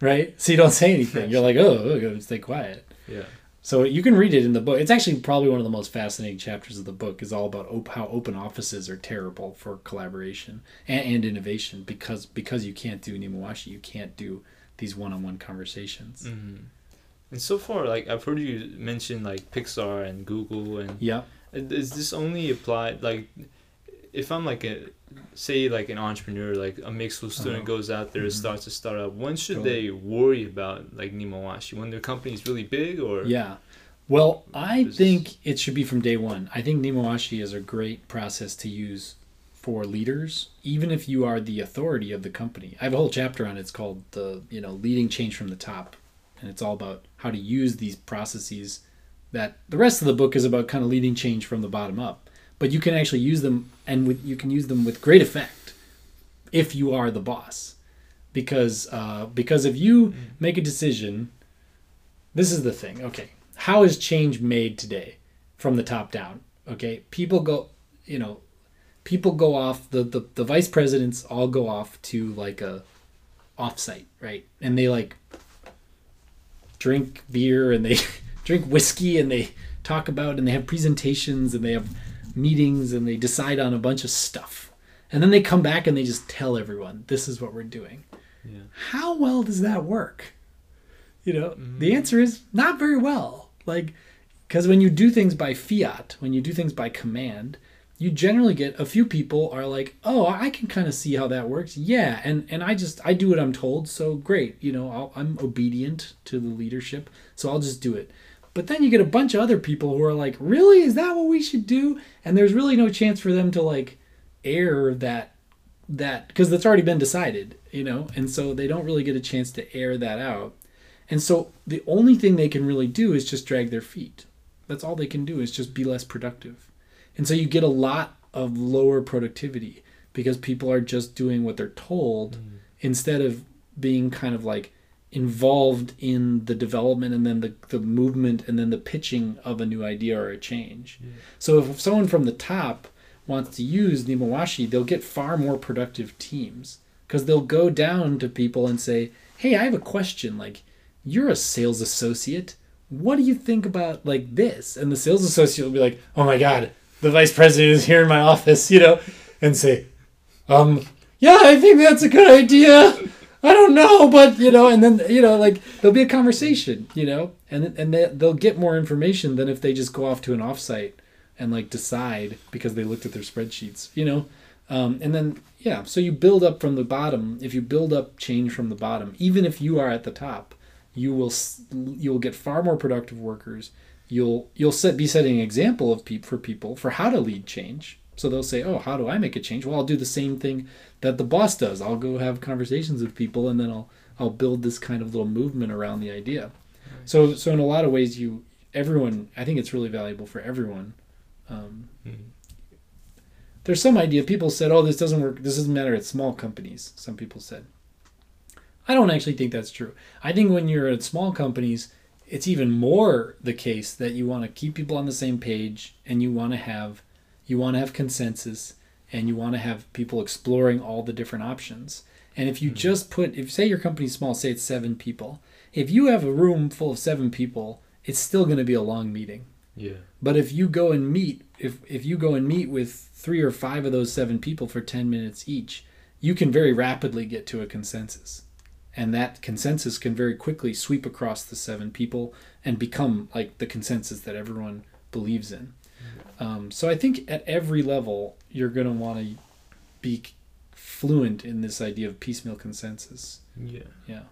right? So you don't say anything. You're like oh stay quiet. Yeah. So you can read it in the book. It's actually probably one of the most fascinating chapters of the book is all about op- how open offices are terrible for collaboration and, and innovation because because you can't do nemawashi you can't do these one-on-one conversations. Mm-hmm. And so far, like I've heard you mention like Pixar and Google, and yeah, is this only applied like if I'm like a say like an entrepreneur, like a Make School student uh-huh. goes out there mm-hmm. and starts a startup, when should totally. they worry about like Nemawashi? When their company is really big, or yeah. Well, I think it should be from day one. I think Nemawashi is a great process to use for leaders, even if you are the authority of the company. I have a whole chapter on it. It's called the you know leading change from the top, and it's all about how to use these processes. That the rest of the book is about kind of leading change from the bottom up, but you can actually use them, and with, you can use them with great effect if you are the boss, because uh, because if you make a decision, this is the thing. Okay, how is change made today from the top down? Okay, people go, you know, people go off the, the the vice presidents all go off to like a offsite right? And they like drink beer and they drink whiskey and they talk about and they have presentations and they have meetings and they decide on a bunch of stuff. And then they come back and they just tell everyone this is what we're doing. Yeah. how well does that work? You know mm-hmm. the answer is not very well. Like because when you do things by fiat when you do things by command you generally get a few people are like, "Oh, I can kind of see how that works." Yeah, and and I just I do what I'm told, so great. You know, i am obedient to the leadership, so I'll just do it. But then you get a bunch of other people who are like, "Really? Is that what we should do?" And there's really no chance for them to like air that that because that's already been decided, you know, and so they don't really get a chance to air that out. And so the only thing they can really do is just drag their feet. That's all they can do is just be less productive. And so you get a lot of lower productivity because people are just doing what they're told mm. instead of being kind of like involved in the development and then the, the movement and then the pitching of a new idea or a change. Yeah. So if someone from the top wants to use Nemawashi, they'll get far more productive teams because they'll go down to people and say, "Hey, I have a question. Like, you're a sales associate. What do you think about like this?" And the sales associate will be like, "Oh my god, the vice president is here in my office," you know, and say, "Um, yeah, I think that's a good idea." I don't know, but you know, and then you know, like there'll be a conversation, you know, and and they, they'll get more information than if they just go off to an offsite and like decide because they looked at their spreadsheets, you know, um, and then yeah, so you build up from the bottom. If you build up change from the bottom, even if you are at the top, you will you will get far more productive workers. You'll you'll set be setting an example of peop for people for how to lead change. So they'll say, "Oh, how do I make a change?" Well, I'll do the same thing that the boss does. I'll go have conversations with people, and then I'll I'll build this kind of little movement around the idea. So so in a lot of ways, you everyone. I think it's really valuable for everyone. Um, Mhm. there's some idea people said, "Oh, this doesn't work. This doesn't matter at small companies." Some people said. I don't actually think that's true. I think when you're at small companies, it's even more the case that you want to keep people on the same page and you want to have you want to have consensus and you want to have people exploring all the different options. And if you Mhm. just put if say your company's small, say it's 7 people. If you have a room full of 7 people, it's still going to be a long meeting. Yeah. But if you go and meet, if if you go and meet with three or five of those seven people for ten minutes each, you can very rapidly get to a consensus, and that consensus can very quickly sweep across the seven people and become like the consensus that everyone believes in. Um, so I think at every level you're going to want to be fluent in this idea of piecemeal consensus. Yeah. Yeah.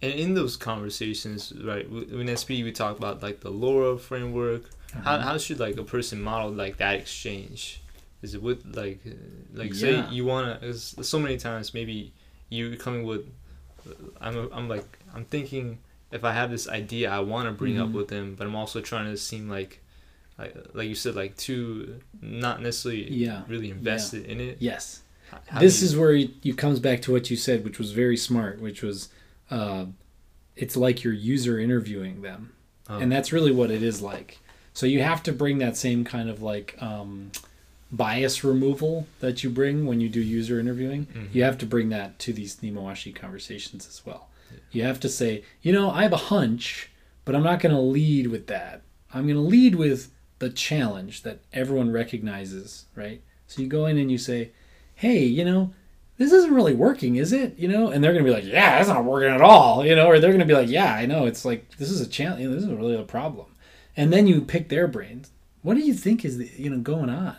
And in those conversations, right, in SP we talk about like the LoRa framework. How, Uh-huh. how should like a person model like that exchange? Is it with like uh, like say you wanna? So many times maybe you're coming with. I'm a, I'm like I'm thinking if I have this idea I want to bring up Mhm. with them, but I'm also trying to seem like. Like, like you said, like too not necessarily Yeah. really invested in it. Yes. How- how this you- is where you, you comes back to what you said, which was very smart, which was uh, it's like you're user interviewing them, oh, and that's really what it is like. So you have to bring that same kind of like um, bias removal that you bring when you do user interviewing. mhm. You have to bring that to these Nemawashi conversations as well. Yeah. You have to say, you know, I have a hunch, but I'm not going to lead with that. I'm going to lead with the challenge that everyone recognizes, right? So you go in and you say, hey, you know, this isn't really working, is it? You know, and they're going to be like, yeah, it's not working at all, you know, or they're going to be like, yeah, I know, it's like, this is a challenge, this is really a problem. And then you pick their brains. What do you think is, the, you know, going on?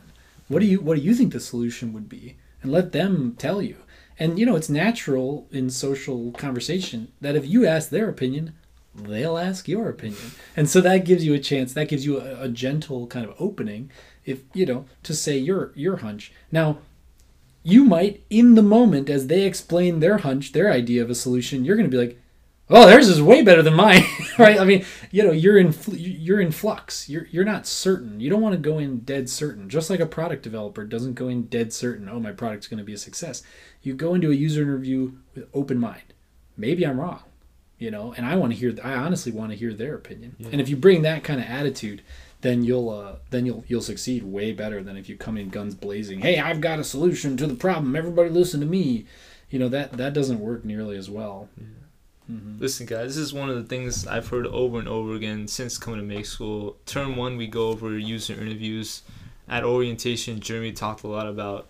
What do you, what do you think the solution would be? And let them tell you. And you know, it's natural in social conversation that if you ask their opinion, they'll ask your opinion. And so that gives you a chance, that gives you a, a gentle kind of opening if, you know, to say your your hunch. Now, you might in the moment as they explain their hunch, their idea of a solution, you're going to be like, "Oh, theirs is way better than mine." right? I mean, you know, you're in you're in flux. You're you're not certain. You don't want to go in dead certain. Just like a product developer doesn't go in dead certain, "Oh, my product's going to be a success." You go into a user interview with open mind. Maybe I'm wrong, you know, and I want to hear I honestly want to hear their opinion. Yeah. And if you bring that kind of attitude, then you'll uh, then you'll you'll succeed way better than if you come in guns blazing. Hey, I've got a solution to the problem. Everybody listen to me. You know that that doesn't work nearly as well. Mhm. Listen, guys, this is one of the things I've heard over and over again since coming to make school. Term one, we go over user interviews. At orientation, Jeremy talked a lot about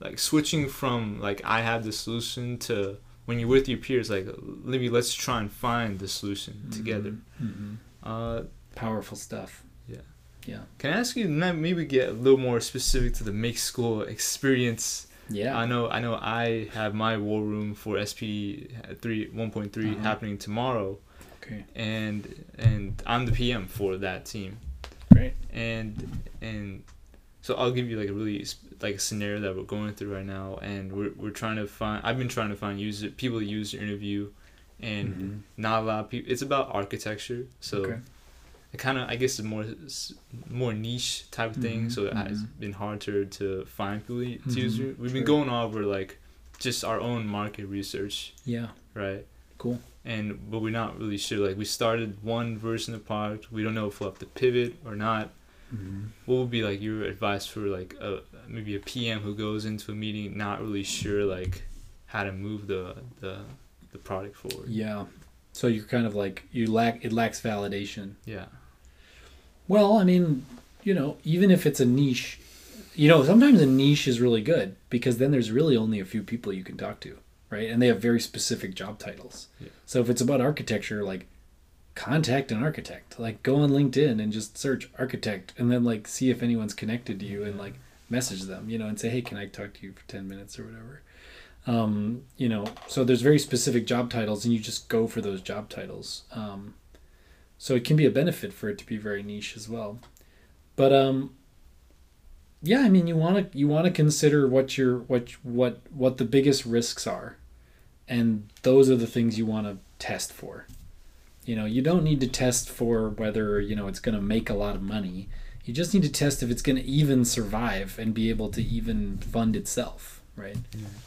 like switching from like I have the solution to when you're with your peers, like maybe let's try and find the solution together. Mhm. Uh, Powerful stuff. Yeah. Yeah. Can I ask you maybe get a little more specific to the make school experience? Yeah. I know I know I have my war room for SP three one point three Uh-huh. happening tomorrow. okay. and and I'm the PM for that team. Great. And and so I'll give you like a really like a scenario that we're going through right now, and we're we're trying to find. I've been trying to find user people to use the interview, and Mhm. not a lot of people. It's about architecture, so Okay. It kind of I guess it's more more niche type of thing. Mhm, So it has mhm. been hard to to find people to use Mhm, it. We've been going over like just our own market research, Yeah. right? Cool. And but we're not really sure. Like we started one version of the product. We don't know if we'll have to pivot or not. Mm-hmm. What would be like your advice for like a maybe a PM who goes into a meeting not really sure like how to move the the the product forward? Yeah. So you're kind of like you lack it lacks validation. Yeah. Well, I mean, you know, even if it's a niche, you know, sometimes a niche is really good because then there's really only a few people you can talk to, right? And they have very specific job titles. Yeah. So if it's about architecture, like contact an architect. Like go on LinkedIn and just search architect and then like see if anyone's connected to you and like message them, you know, and say, "Hey, can I talk to you for 10 minutes or whatever?" Um, you know, so there's very specific job titles and you just go for those job titles. Um, so it can be a benefit for it to be very niche as well. But um yeah, I mean you want to you want to consider what your what what what the biggest risks are. And those are the things you want to test for. You know, you don't need to test for whether, you know, it's going to make a lot of money. You just need to test if it's going to even survive and be able to even fund itself, right?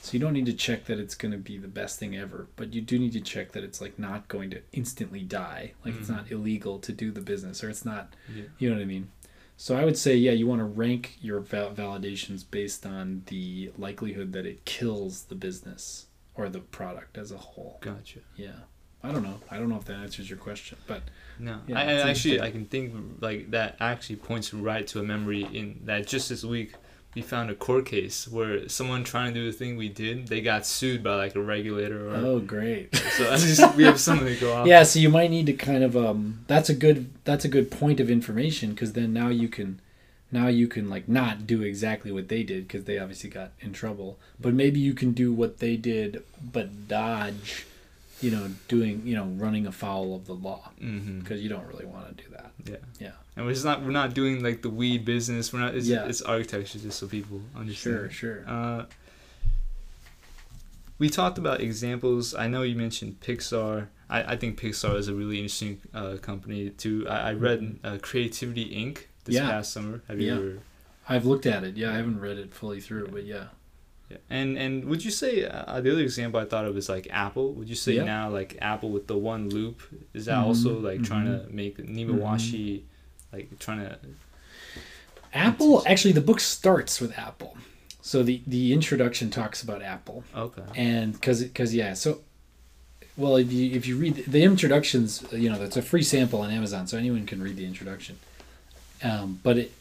So you don't need to check that it's going to be the best thing ever, but you do need to check that it's like not going to instantly die. Like it's Mhm. not illegal to do the business or it's not, Yeah. you know what I mean? So I would say, yeah, you want to rank your val- validations based on the likelihood that it kills the business or the product as a whole. Gotcha. Yeah. I don't know. I don't know if that answers your question, but No, Yeah, I, I actually. I can think like that actually points right to a memory in that just this week we found a court case where someone trying to do the thing we did they got sued by like a regulator or oh, great. so at least we have something to go off. yeah so you might need to kind of um that's a good that's a good point of information because then now you can now you can like not do exactly what they did because they obviously got in trouble but maybe you can do what they did but dodge you know doing you know running afoul of the law Mm-hmm. because you don't really want to do that Yeah. Yeah. And we're just not we're not doing like the weed business. We're not. It's, Yeah. it's architecture just so people understand. sure sure Uh, we talked about examples. I know you mentioned Pixar. I, I think Pixar is a really interesting uh, company too. I, I read uh, Creativity Inc. this Yeah. past summer. Have you Yeah. ever? i've looked at it yeah i haven't read it fully through but yeah Yeah. And and would you say uh, the other example I thought of is like Apple? Would you say now like Apple with the one loop is that Mhm, also like trying mhm. to make Nemawashi like trying to apple actually the book starts with apple. So the the introduction talks about apple. Okay. And because because yeah so well if you if you read the, the introductions you know that's a free sample on amazon so anyone can read the introduction. Um, but it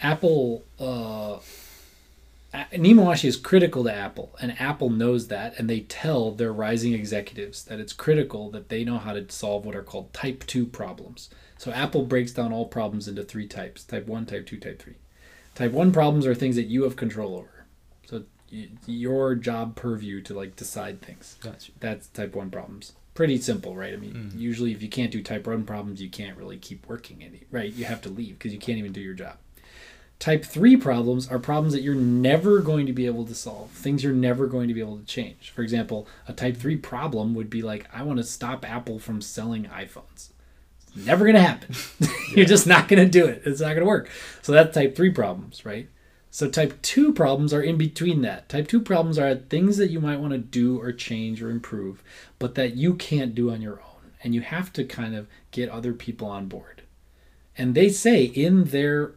apple uh Nemawashi is critical to Apple, and Apple knows that, and they tell their rising executives that it's critical that they know how to solve what are called Type 2 problems. So Apple breaks down all problems into three types Type 1, Type 2, Type 3. Type 1 problems are things that you have control over. So your job purview to like decide things. gotcha That's type 1 problems. Pretty simple, right? I mean, Mhm. usually if you can't do type 1 problems, you can't really keep working any, right? You have to leave because you can't even do your job. Type 3 problems are problems that you're never going to be able to solve, things you're never going to be able to change. For example, a type 3 problem would be like, I want to stop Apple from selling iPhones. It's never going to happen. you're just not going to do it. It's not going to work. So that's type 3 problems, right? So type 2 problems are in between that. Type 2 problems are things that you might want to do or change or improve, but that you can't do on your own. And you have to kind of get other people on board. And they say in their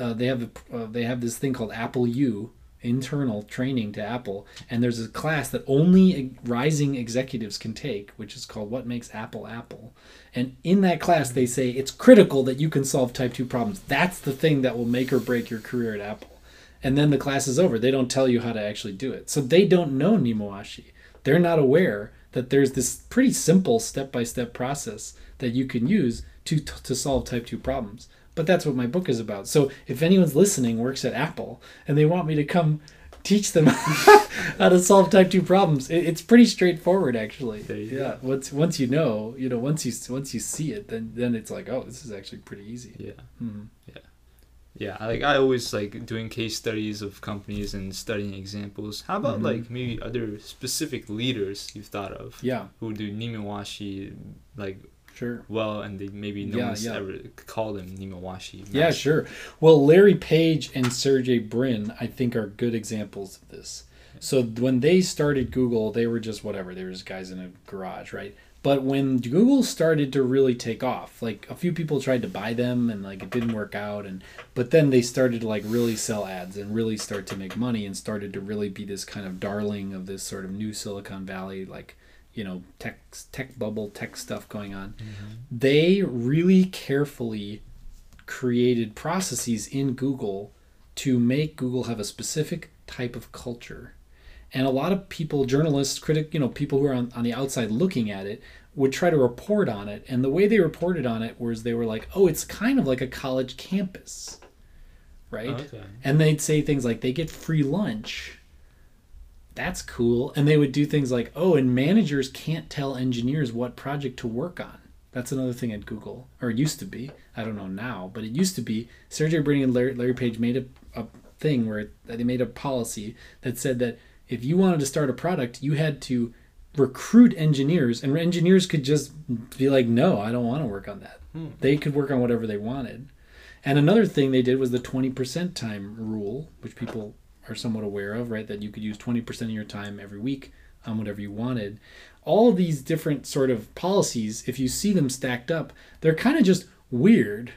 uh, they have a, uh, they have this thing called Apple U internal training to Apple, and there's a class that only rising executives can take, which is called "What Makes Apple Apple." And in that class, they say it's critical that you can solve Type Two problems. That's the thing that will make or break your career at Apple. And then the class is over. They don't tell you how to actually do it, so they don't know Nemawashi. They're not aware that there's this pretty simple step-by-step process that you can use to to solve Type Two problems. But that's what my book is about. So if anyone's listening works at Apple and they want me to come teach them how to solve type 2 problems, it, it's pretty straightforward actually. Yeah, once once you know, you know, once you once you see it, then then it's like, oh, this is actually pretty easy. yeah Mhm. Yeah, I- like I always like doing case studies of companies and studying examples. How about Mhm. like maybe other specific leaders you've thought of Yeah, who do Nemawashi like sure. well, and they maybe no Yeah, one's yeah. ever called them Nemawashi. Yeah, sure. Well, Larry Page and Sergey Brin, I think, are good examples of this. So when they started Google, they were just whatever. They were just guys in a garage, right? But when Google started to really take off, like a few people tried to buy them and like it didn't work out and but then they started to like really sell ads and really start to make money and started to really be this kind of darling of this sort of new Silicon Valley like you know tech tech bubble tech stuff going on. Mm-hmm. They really carefully created processes in Google to make Google have a specific type of culture. And a lot of people, journalists, critic, you know, people who are on, on the outside looking at it, would try to report on it. And the way they reported on it was they were like, oh, it's kind of like a college campus, right? Okay. And they'd say things like they get free lunch. That's cool. And they would do things like, oh, and managers can't tell engineers what project to work on. That's another thing at Google, or it used to be. I don't know now, but it used to be. Sergey Brin and Larry, Larry Page made a, a thing where they made a policy that said that if you wanted to start a product, you had to recruit engineers, and engineers could just be like, no, I don't want to work on that. Hmm. They could work on whatever they wanted. And another thing they did was the 20% time rule, which people are somewhat aware of, right? That you could use 20% of your time every week on whatever you wanted. All these different sort of policies, if you see them stacked up, they're kind of just weird.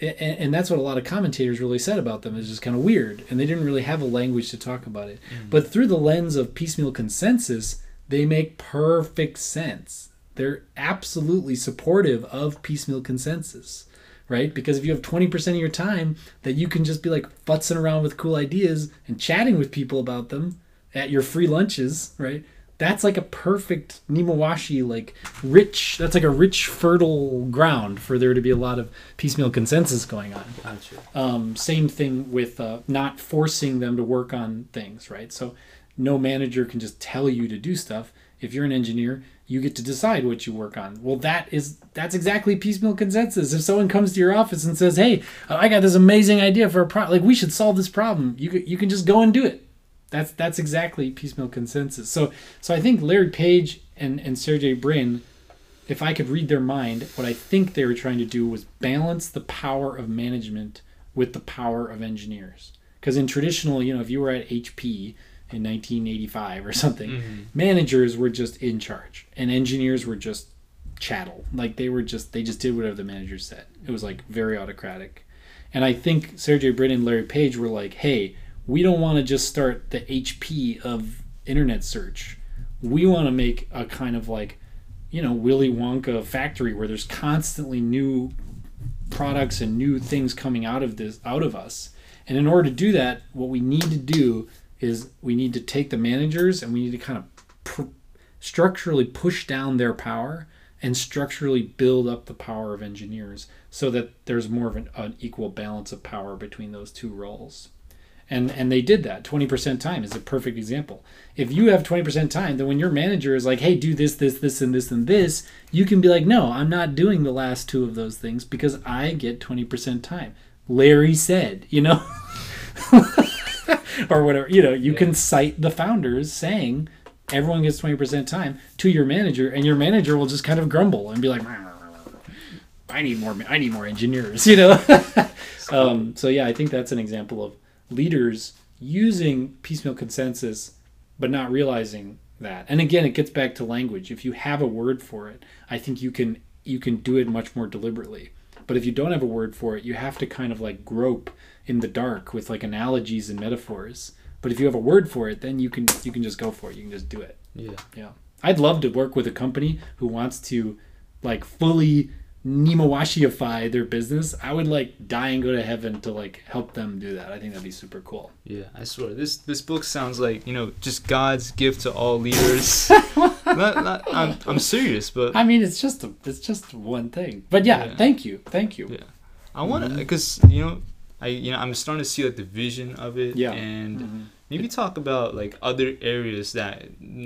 A- a- And that's what a lot of commentators really said about them is just kind of weird. And they didn't really have a language to talk about it. Mm-hmm. But through the lens of piecemeal consensus, they make perfect sense. They're absolutely supportive of piecemeal consensus right? Because if you have 20% of your time that you can just be like futzing around with cool ideas and chatting with people about them at your free lunches, right? That's like a perfect Nemawashi, like rich, that's like a rich, fertile ground for there to be a lot of piecemeal consensus going on. Gotcha. Um, same thing with uh, not forcing them to work on things, right? So no manager can just tell you to do stuff. If you're an engineer, you get to decide what you work on. Well, that is that's exactly piecemeal consensus. If someone comes to your office and says, "Hey, I got this amazing idea for a problem, like we should solve this problem," you you can just go and do it. That's that's exactly piecemeal consensus. So so I think Larry Page and and Sergey Brin if I could read their mind, what I think they were trying to do was balance the power of management with the power of engineers. Because in traditional, you know, if you were at HP in 1985 or something, mm-hmm. managers were just in charge, and engineers were just chattel. Like they were just they just did whatever the manager said. It was like very autocratic. And I think Sergey Brin and Larry Page were like, "Hey, we don't want to just start the HP of internet search. We want to make a kind of like you know Willy Wonka factory where there's constantly new products and new things coming out of this out of us. And in order to do that, what we need to do is we need to take the managers and we need to kind of pr- structurally push down their power and structurally build up the power of engineers so that there's more of an, an equal balance of power between those two roles. And and they did that 20% time is a perfect example. If you have 20% time then when your manager is like hey do this this this and this and this you can be like no i'm not doing the last two of those things because i get 20% time. Larry said you know or whatever you know you can cite the founders saying everyone gets 20% time to your manager and your manager will just kind of grumble and be like i need more i need more engineers you know? Um, so yeah i think that's an example of leaders using piecemeal consensus but not realizing that. And again it gets back to language. If you have a word for it i think you can you can do it much more deliberately. But if you don't have a word for it you have to kind of like grope in the dark with like analogies and metaphors but if you have a word for it then you can you can just go for it you can just do it Yeah. yeah i'd love to work with a company who wants to like fully Nemawashify their business, I would like die and go to heaven to like help them do that. I think that'd be super cool. Yeah. I swear, this this book sounds like you know just God's gift to all leaders. not, not, I'm, I'm serious, but I mean, it's just a, it's just one thing. But yeah, Yeah. thank you, thank you. Yeah. I want to mm-hmm. because you know I you know I'm starting to see like the vision of it. Yeah. And Mhm. maybe talk about like other areas that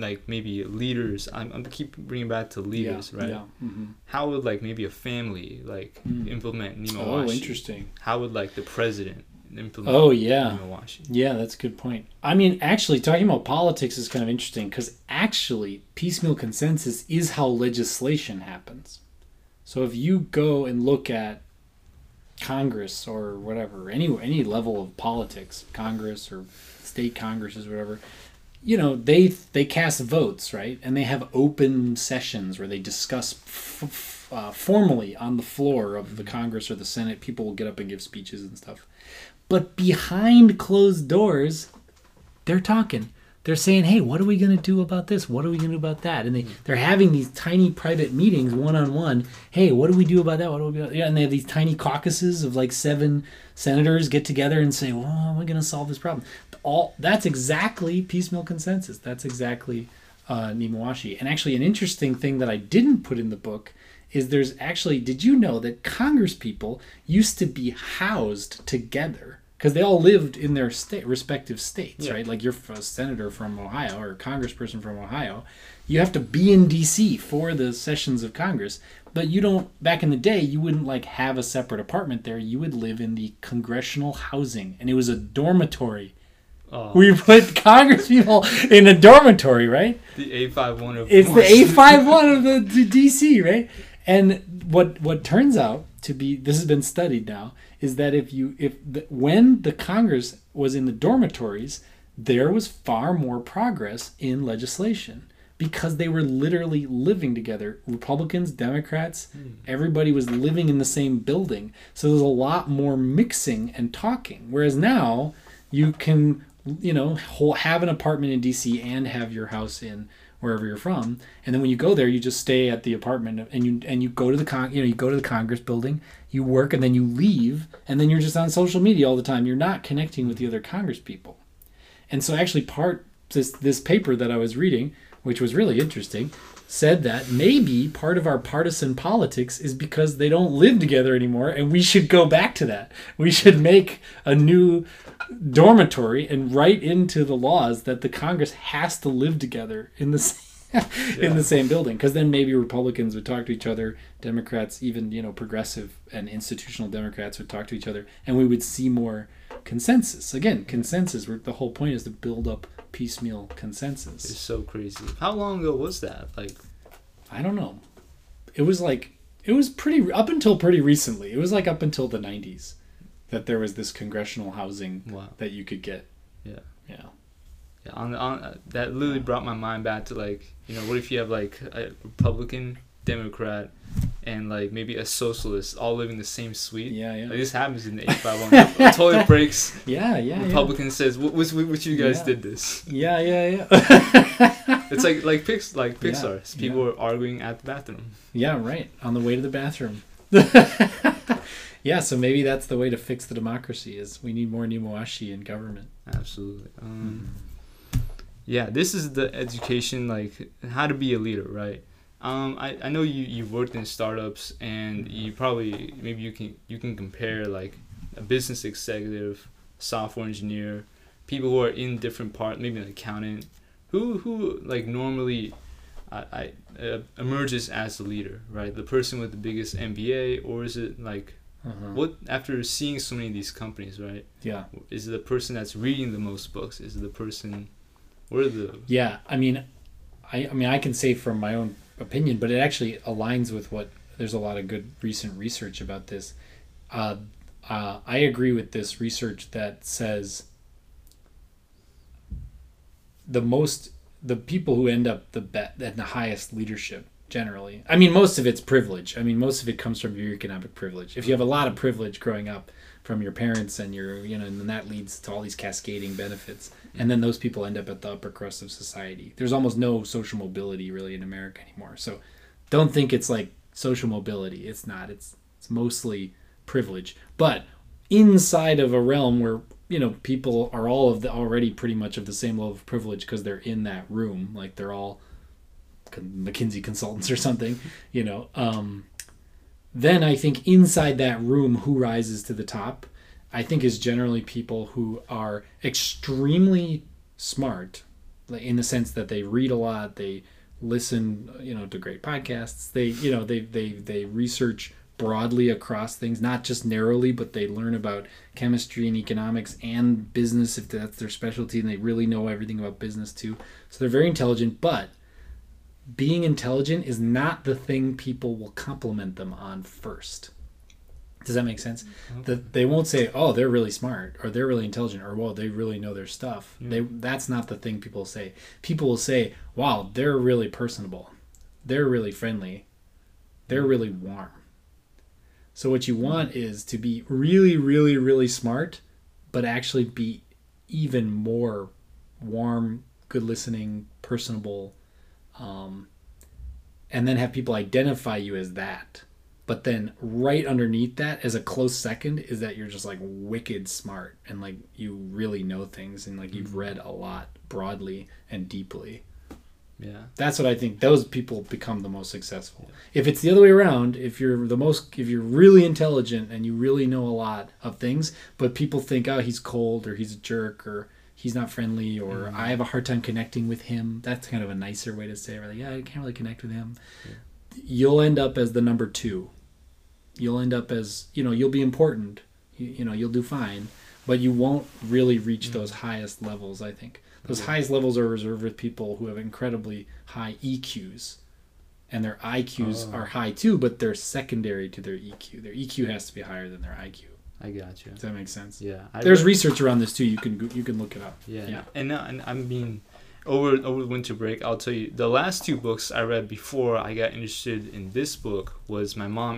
like maybe leaders. I'm, I'm keep bringing back to leaders, yeah, right? Yeah. mhm. How would like maybe a family like Mm. implement Nemo Oh, interesting. How would like the president implement Oh yeah. Nemo Yeah, that's a good point. I mean, actually, talking about politics is kind of interesting because actually, piecemeal consensus is how legislation happens. So if you go and look at Congress or whatever, any any level of politics, Congress or state congresses, whatever, you know they they cast votes right? And they have open sessions where they discuss f- f- uh, formally on the floor of the congress or the senate. People will get up and give speeches and stuff. But behind closed doors they're talking they're saying hey what are we going to do about this what are we going to do about that and they, they're having these tiny private meetings one-on-one hey what do we do about that what do we do? yeah and they have these tiny caucuses of like seven senators get together and say well how are we going to solve this problem all that's exactly piecemeal consensus that's exactly uh, Nemawashi. And actually, an interesting thing that I didn't put in the book is there's actually, did you know that Congress people used to be housed together? Because they all lived in their state, respective states, Yeah. right? Like you're a senator from Ohio or a congressperson from Ohio. You have to be in D.C. for the sessions of Congress. But you don't, back in the day, you wouldn't like have a separate apartment there. You would live in the congressional housing. And it was a dormitory. Oh, We put Congress people in a dormitory, right? the A five one of It's the A five one of the, the DC, right? And what what turns out to be this has been studied now is that if you if the, when the Congress was in the dormitories, there was far more progress in legislation because they were literally living together. Republicans, Democrats, hmm. everybody was living in the same building. So there's a lot more mixing and talking. Whereas now you can you know whole, have an apartment in DC and have your house in wherever you're from and then when you go there you just stay at the apartment and you and you go to the con you know you go to the congress building you work and then you leave and then you're just on social media all the time. You're not connecting with the other congress people. And so actually part this this paper that I was reading, which was really interesting, said that maybe part of our partisan politics is because they don't live together anymore and we should go back to that. We should make a new dormitory and write into the laws that the Congress has to live together in the same in the same building because then maybe Republicans would talk to each other, Democrats, even you know progressive and institutional Democrats would talk to each other, and we would see more consensus. Again, consensus. Where the whole point is to build up piecemeal consensus. It's so crazy. How long ago was that? Like, I don't know. It was like it was pretty up until pretty recently. It was like up until the '90s that there was this congressional housing wow. that you could get. Yeah. Yeah. Yeah, on, on uh, that literally brought my mind back to like you know what if you have like a Republican, Democrat, and like maybe a socialist all living in the same suite. Yeah. Like, Yeah. this happens in the eight five one. Toilet breaks. Yeah. Yeah. Yeah. Republican says, "What was which you guys Yeah. did this?" Yeah. Yeah. Yeah. It's like like Pix like Yeah, Pixar. People are arguing at the bathroom. Yeah, right. On the way to the bathroom. yeah, so maybe that's the way to fix the democracy is we need more Nemawashi in government. Absolutely. Um, yeah, this is the education like how to be a leader, right? Um, I, I know you you've worked in startups and you probably maybe you can you can compare like a business executive, software engineer, people who are in different part, maybe an accountant, who who like normally. I, I uh, emerges as the leader, right? The person with the biggest MBA, or is it like Uh-huh. what after seeing so many of these companies, right? Yeah. Is it the person that's reading the most books? Is it the person? What are the? Yeah, I mean I I mean I can say from my own opinion, but it actually aligns with what there's a lot of good recent research about this. Uh, uh, I agree with this research that says the most the people who end up the bet at the highest leadership generally. I mean, most of it's privilege. I mean, most of it comes from your economic privilege. If you have a lot of privilege growing up from your parents and your you know, and then that leads to all these cascading benefits, and then those people end up at the upper crust of society. There's almost no social mobility really in America anymore. So, don't think it's like social mobility. It's not. It's it's mostly privilege, but inside of a realm where you know people are all of the already pretty much of the same level of privilege because they're in that room like they're all mckinsey consultants or something you know um, then i think inside that room who rises to the top i think is generally people who are extremely smart in the sense that they read a lot they listen you know to great podcasts they you know they they they research broadly across things not just narrowly but they learn about chemistry and economics and business if that's their specialty and they really know everything about business too. So they're very intelligent but being intelligent is not the thing people will compliment them on first Does that make sense? Mm-hmm. That they won't say, "Oh, they're really smart," or "They're really intelligent," or "Well, they really know their stuff." Yeah. They that's not the thing people say. People will say, "Wow, they're really personable. They're really friendly. They're really warm." So what you want is to be really, really, really smart, but actually be even more warm, good listening, personable, um, and then have people identify you as that. But then right underneath that, as a close second, is that you're just like wicked smart and like you really know things and like you've read a lot broadly and deeply. Yeah. That's what I think. Those people become the most successful. If it's the other way around, if you're the most, if you're really intelligent and you really know a lot of things, but people think, oh, he's cold or he's a jerk or he's not friendly or Mhm. I have a hard time connecting with him. That's kind of a nicer way to say it. Like, yeah, I can't really connect with him. You'll end up as the number two. You'll end up as, you know, you'll be important. You, you know, you'll do fine, but you won't really reach those highest levels, I think. Those Yeah. highest levels are reserved with people who have incredibly high EQs. And their IQs Oh. are high too, but they're secondary to their EQ. Their EQ has to be higher than their IQ. I got you. Does that make sense? Yeah. I There's read- research around this too. You can go- you can look it up. Yeah, Yeah. and now, and I mean, over over winter break, I'll tell you the last two books I read before I got interested in this book was my mom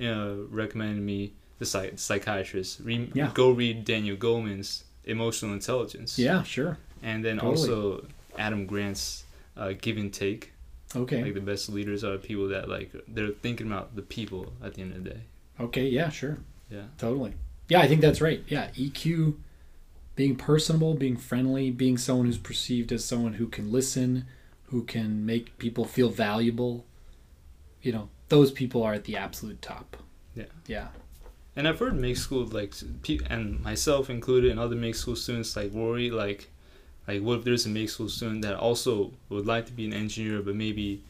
uh, recommended me the psych- psychiatrist. Re- Yeah. Go read Daniel Goleman's Emotional Intelligence. Yeah, sure. and then totally. also Adam Grant's uh, Give and Take. Okay. Like the best leaders are people that like they're thinking about the people at the end of the day. Okay, yeah, sure. Yeah. Totally. Yeah, I think that's right. Yeah, EQ, being personable, being friendly, being someone who's perceived as someone who can listen, who can make people feel valuable. You know, those people are at the absolute top. Yeah. Yeah. And I've heard make school like and myself included and other make school students like worry like like what if there's a make school student that also would like to be an engineer but maybe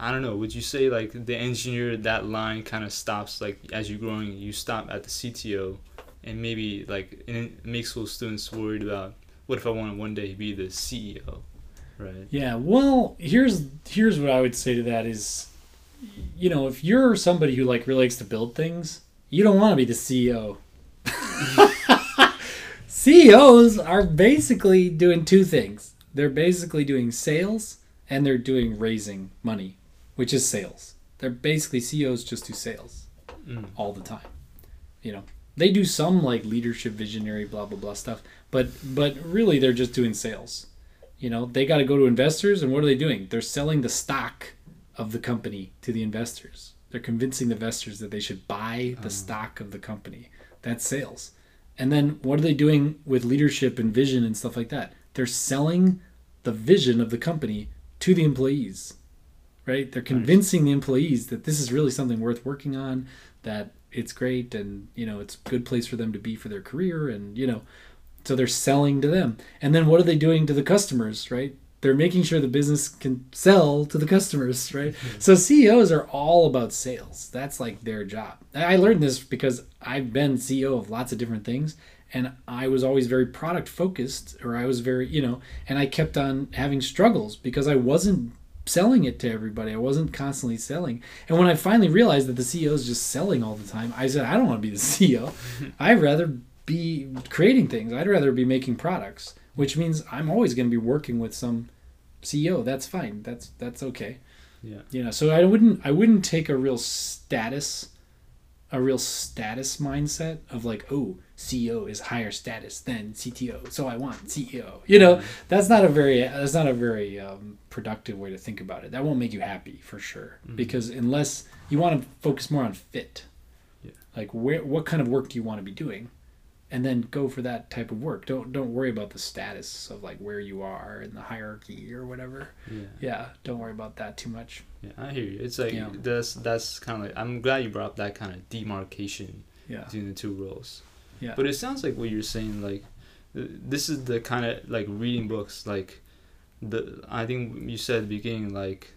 I don't know would you say like the engineer that line kind of stops like as you're growing you stop at the CTO and maybe like it makes school students worried about what if I want to one day be the CEO right Yeah. Well, here's here's what I would say to that is, you know, if you're somebody who like really likes to build things, you don't want to be the CEO. CEOs are basically doing two things. They're basically doing sales and they're doing raising money, which is sales. They're basically CEOs just do sales mm. all the time. You know, they do some like leadership, visionary, blah blah blah stuff, but but really they're just doing sales. You know, they got to go to investors, and what are they doing? They're selling the stock of the company to the investors. They're convincing the investors that they should buy the stock of the company. That's sales. And then what are they doing with leadership and vision and stuff like that? They're selling the vision of the company to the employees. Right? They're convincing the employees that this is really something worth working on, that it's great and, you know, it's a good place for them to be for their career and, you know, so they're selling to them. And then what are they doing to the customers, right? They're making sure the business can sell to the customers, right? Mm-hmm. So CEOs are all about sales. That's like their job. I learned this because I've been CEO of lots of different things and I was always very product focused or I was very, you know, and I kept on having struggles because I wasn't selling it to everybody. I wasn't constantly selling. And when I finally realized that the CEO is just selling all the time, I said, I don't want to be the CEO. I'd rather be creating things. I'd rather be making products, which means I'm always going to be working with some CEO. That's fine. That's that's okay. yeah You know, so I wouldn't I wouldn't take a real status a real status mindset of like, oh, CEO is higher status than CTO, so I want CEO. You know, that's not a very that's not a very um, productive way to think about it. That won't make you happy for sure, Mhm. because unless you want to focus more on fit, Yeah. like where what kind of work do you want to be doing, and then go for that type of work. Don't don't worry about the status of like where you are in the hierarchy or whatever. yeah Yeah, don't worry about that too much. Yeah, I hear you. It's like Yeah. that's that's kind of like I'm glad you brought up that kind of demarcation Yeah. between the two roles. Yeah. But it sounds like what you're saying, like this is the kind of like reading books, like the I think you said at the beginning, like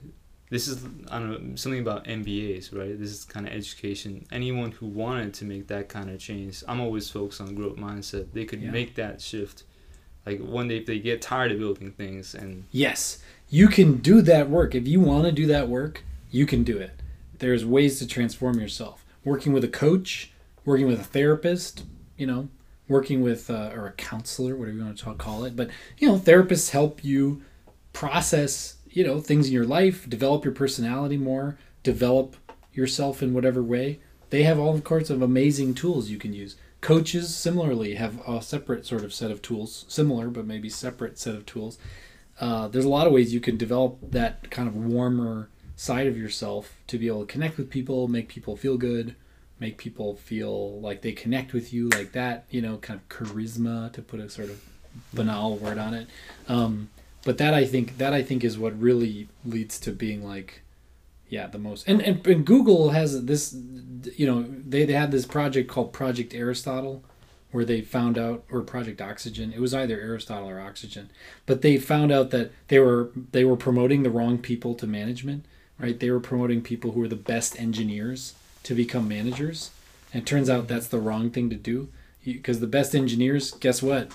this is I don't know something about MBAs, right? This is kind of education. Anyone who wanted to make that kind of change, I'm always focused on growth mindset. They could Yeah. make that shift. Like one day if they get tired of building things and Yes, you can do that work. If you want to do that work, you can do it. There's ways to transform yourself. Working with a coach, working with a therapist, you know, working with uh, or a counselor, whatever you want to talk, call it. But you know, therapists help you process, you know, things in your life, develop your personality more, develop yourself in whatever way. They have all sorts of amazing tools you can use. Coaches similarly have a separate sort of set of tools, similar but maybe separate set of tools. Uh, there's a lot of ways you can develop that kind of warmer side of yourself to be able to connect with people, make people feel good, make people feel like they connect with you like that, you know, kind of charisma to put a sort of banal word on it. Um, but that I think that I think is what really leads to being like yeah the most and, and, and google has this you know they, they had this project called project aristotle where they found out or project oxygen. It was either aristotle or oxygen. But they found out that they were they were promoting the wrong people to management right? They were promoting people who were the best engineers to become managers and it turns out that's the wrong thing to do because the best engineers guess what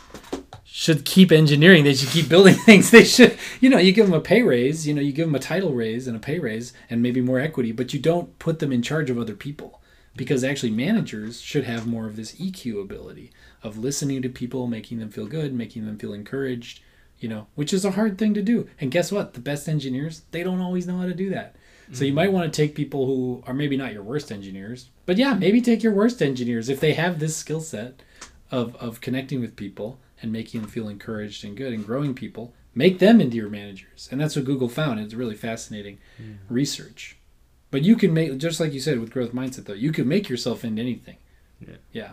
should keep engineering. They should keep building things. They should, you know, you give them a pay raise, you know, you give them a title raise and a pay raise and maybe more equity, but you don't put them in charge of other people because actually managers should have more of this EQ ability of listening to people, making them feel good, making them feel encouraged, you know, which is a hard thing to do. And guess what? The best engineers, they don't always know how to do that. So you might want to take people who are maybe not your worst engineers, but yeah, maybe take your worst engineers if they have this skill set of, of connecting with people and making them feel encouraged and good and growing people, make them into your managers. And that's what Google found. It's really fascinating Mm. research. But you can make just like you said with growth mindset though, you can make yourself into anything. Yeah. Yeah.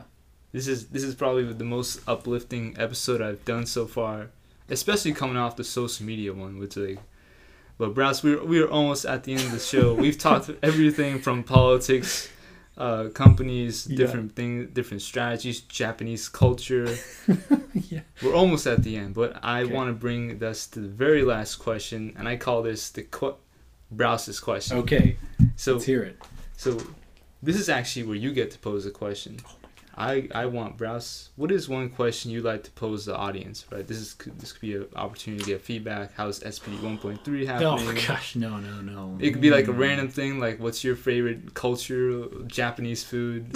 This is this is probably the most uplifting episode I've done so far, especially coming off the social media one, which like. But Braus, we're we're almost at the end of the show. We've talked everything from politics, uh, companies, Yeah. different things, different strategies, Japanese culture. yeah. We're almost at the end, but I Okay. want to bring us to the very last question, and I call this the qu- Braus's question. Okay. So Let's hear it. so this is actually where you get to pose a question. I, I want Braus. What is one question you'd like to pose the audience? Right. This is this could be an opportunity to get feedback. How's SPD 1.3 happening? Oh gosh, no, no, no. It could be like a random thing, like what's your favorite culture, Japanese food.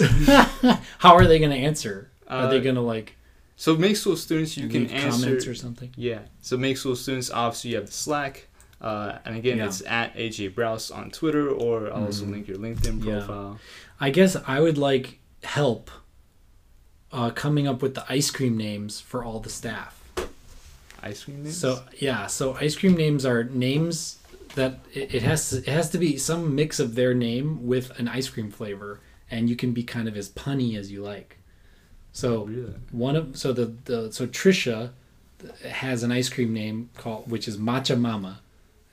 How are they going to answer? Are they Uh, going to like So make school students, you can answer. comments or something? Yeah. So make school students, obviously you have the Slack. Uh, and again, Yeah. it's at AJ Braus on Twitter, or I'll also Mhm. link your LinkedIn Yeah. profile. I guess I would like help uh, coming up with the ice cream names for all the staff. Ice cream names? So yeah, so ice cream names are names that it, it has to, it has to be some mix of their name with an ice cream flavor, and you can be kind of as punny as you like. So Really? one of so the, the so Trisha has an ice cream name called which is Matcha Mama.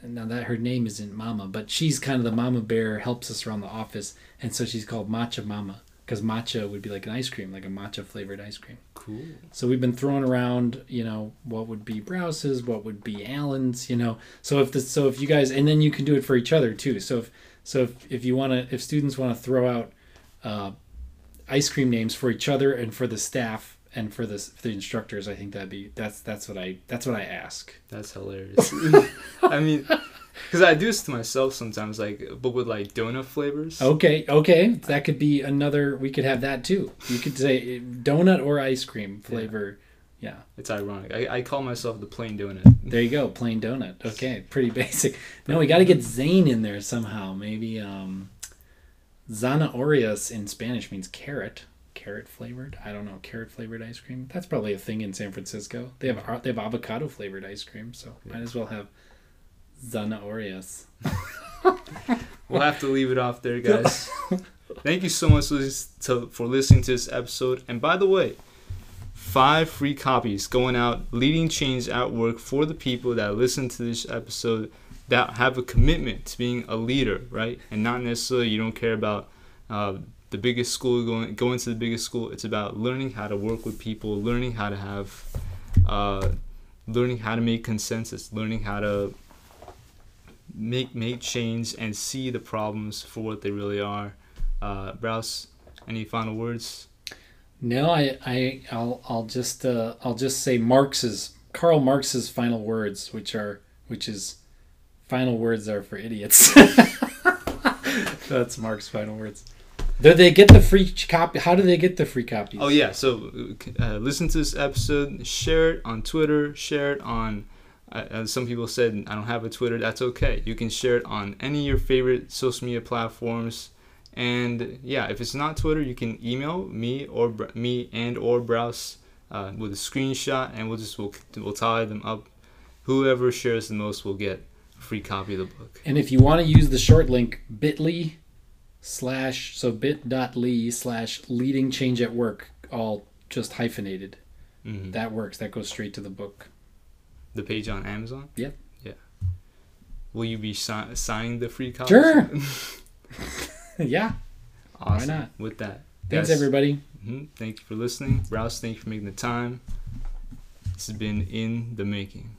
And now that her name isn't Mama, but she's kind of the mama bear, helps us around the office, and so she's called Matcha Mama because matcha would be like an ice cream, like a matcha flavored ice cream. Cool. So we've been throwing around, you know, what would be Braus's, what would be Allen's, you know. So if the so if you guys, and then you can do it for each other too. So if, so if, if you want to, if students want to throw out uh, ice cream names for each other and for the staff and for the for the instructors, I think that'd be that's that's what I that's what I ask. That's hilarious. I mean, because I do this to myself sometimes, like, but with like donut flavors. Okay, okay, that could be another. We could have that too. You could say donut or ice cream flavor. Yeah. It's ironic. I, I call myself the plain donut. There you go, plain donut. Okay, pretty basic. No, we got to get Zane in there somehow. Maybe um, zanahorias in Spanish means carrot, carrot flavored. I don't know, carrot flavored ice cream. That's probably a thing in San Francisco. They have they have avocado flavored ice cream, so might as well have zanahorias. We'll have to leave it off there, guys. Thank you so much for listening to this episode. And by the way, five free copies going out, leading change at work for the people that listen to this episode that have a commitment to being a leader, right? And not necessarily you don't care about uh, the biggest school going going to the biggest school. It's about learning how to work with people, learning how to have, uh, learning how to make consensus, learning how to make make change and see the problems for what they really are. Uh, Braus, any final words? No, I, I, I'll, I'll just, uh, I'll just say Marx's Karl Marx's final words, which are, which is, final words are for idiots. That's Marx's final words. Do they get the free copy? How do they get the free copies? Oh yeah, so uh, listen to this episode, share it on Twitter, share it on. Uh, uh, some people said I don't have a Twitter. That's okay. You can share it on any of your favorite social media platforms. And yeah, if it's not Twitter, you can email me or me and or Braus uh, with a screenshot, and we'll just we'll, we'll tally them up. Whoever shares the most will get a free copy of the book. And if you want to use the short link, bit.ly slash, so bit.ly slash leading change at work, all just hyphenated. Mhm. That works. That goes straight to the book. The page on Amazon. Yep. Yeah. Will you be si- signing the free copy? Sure. yeah. Awesome. not? With that. Thanks, everybody. mhm, Thank you for listening. Rouse, thank you for making the time. This has been In the Making.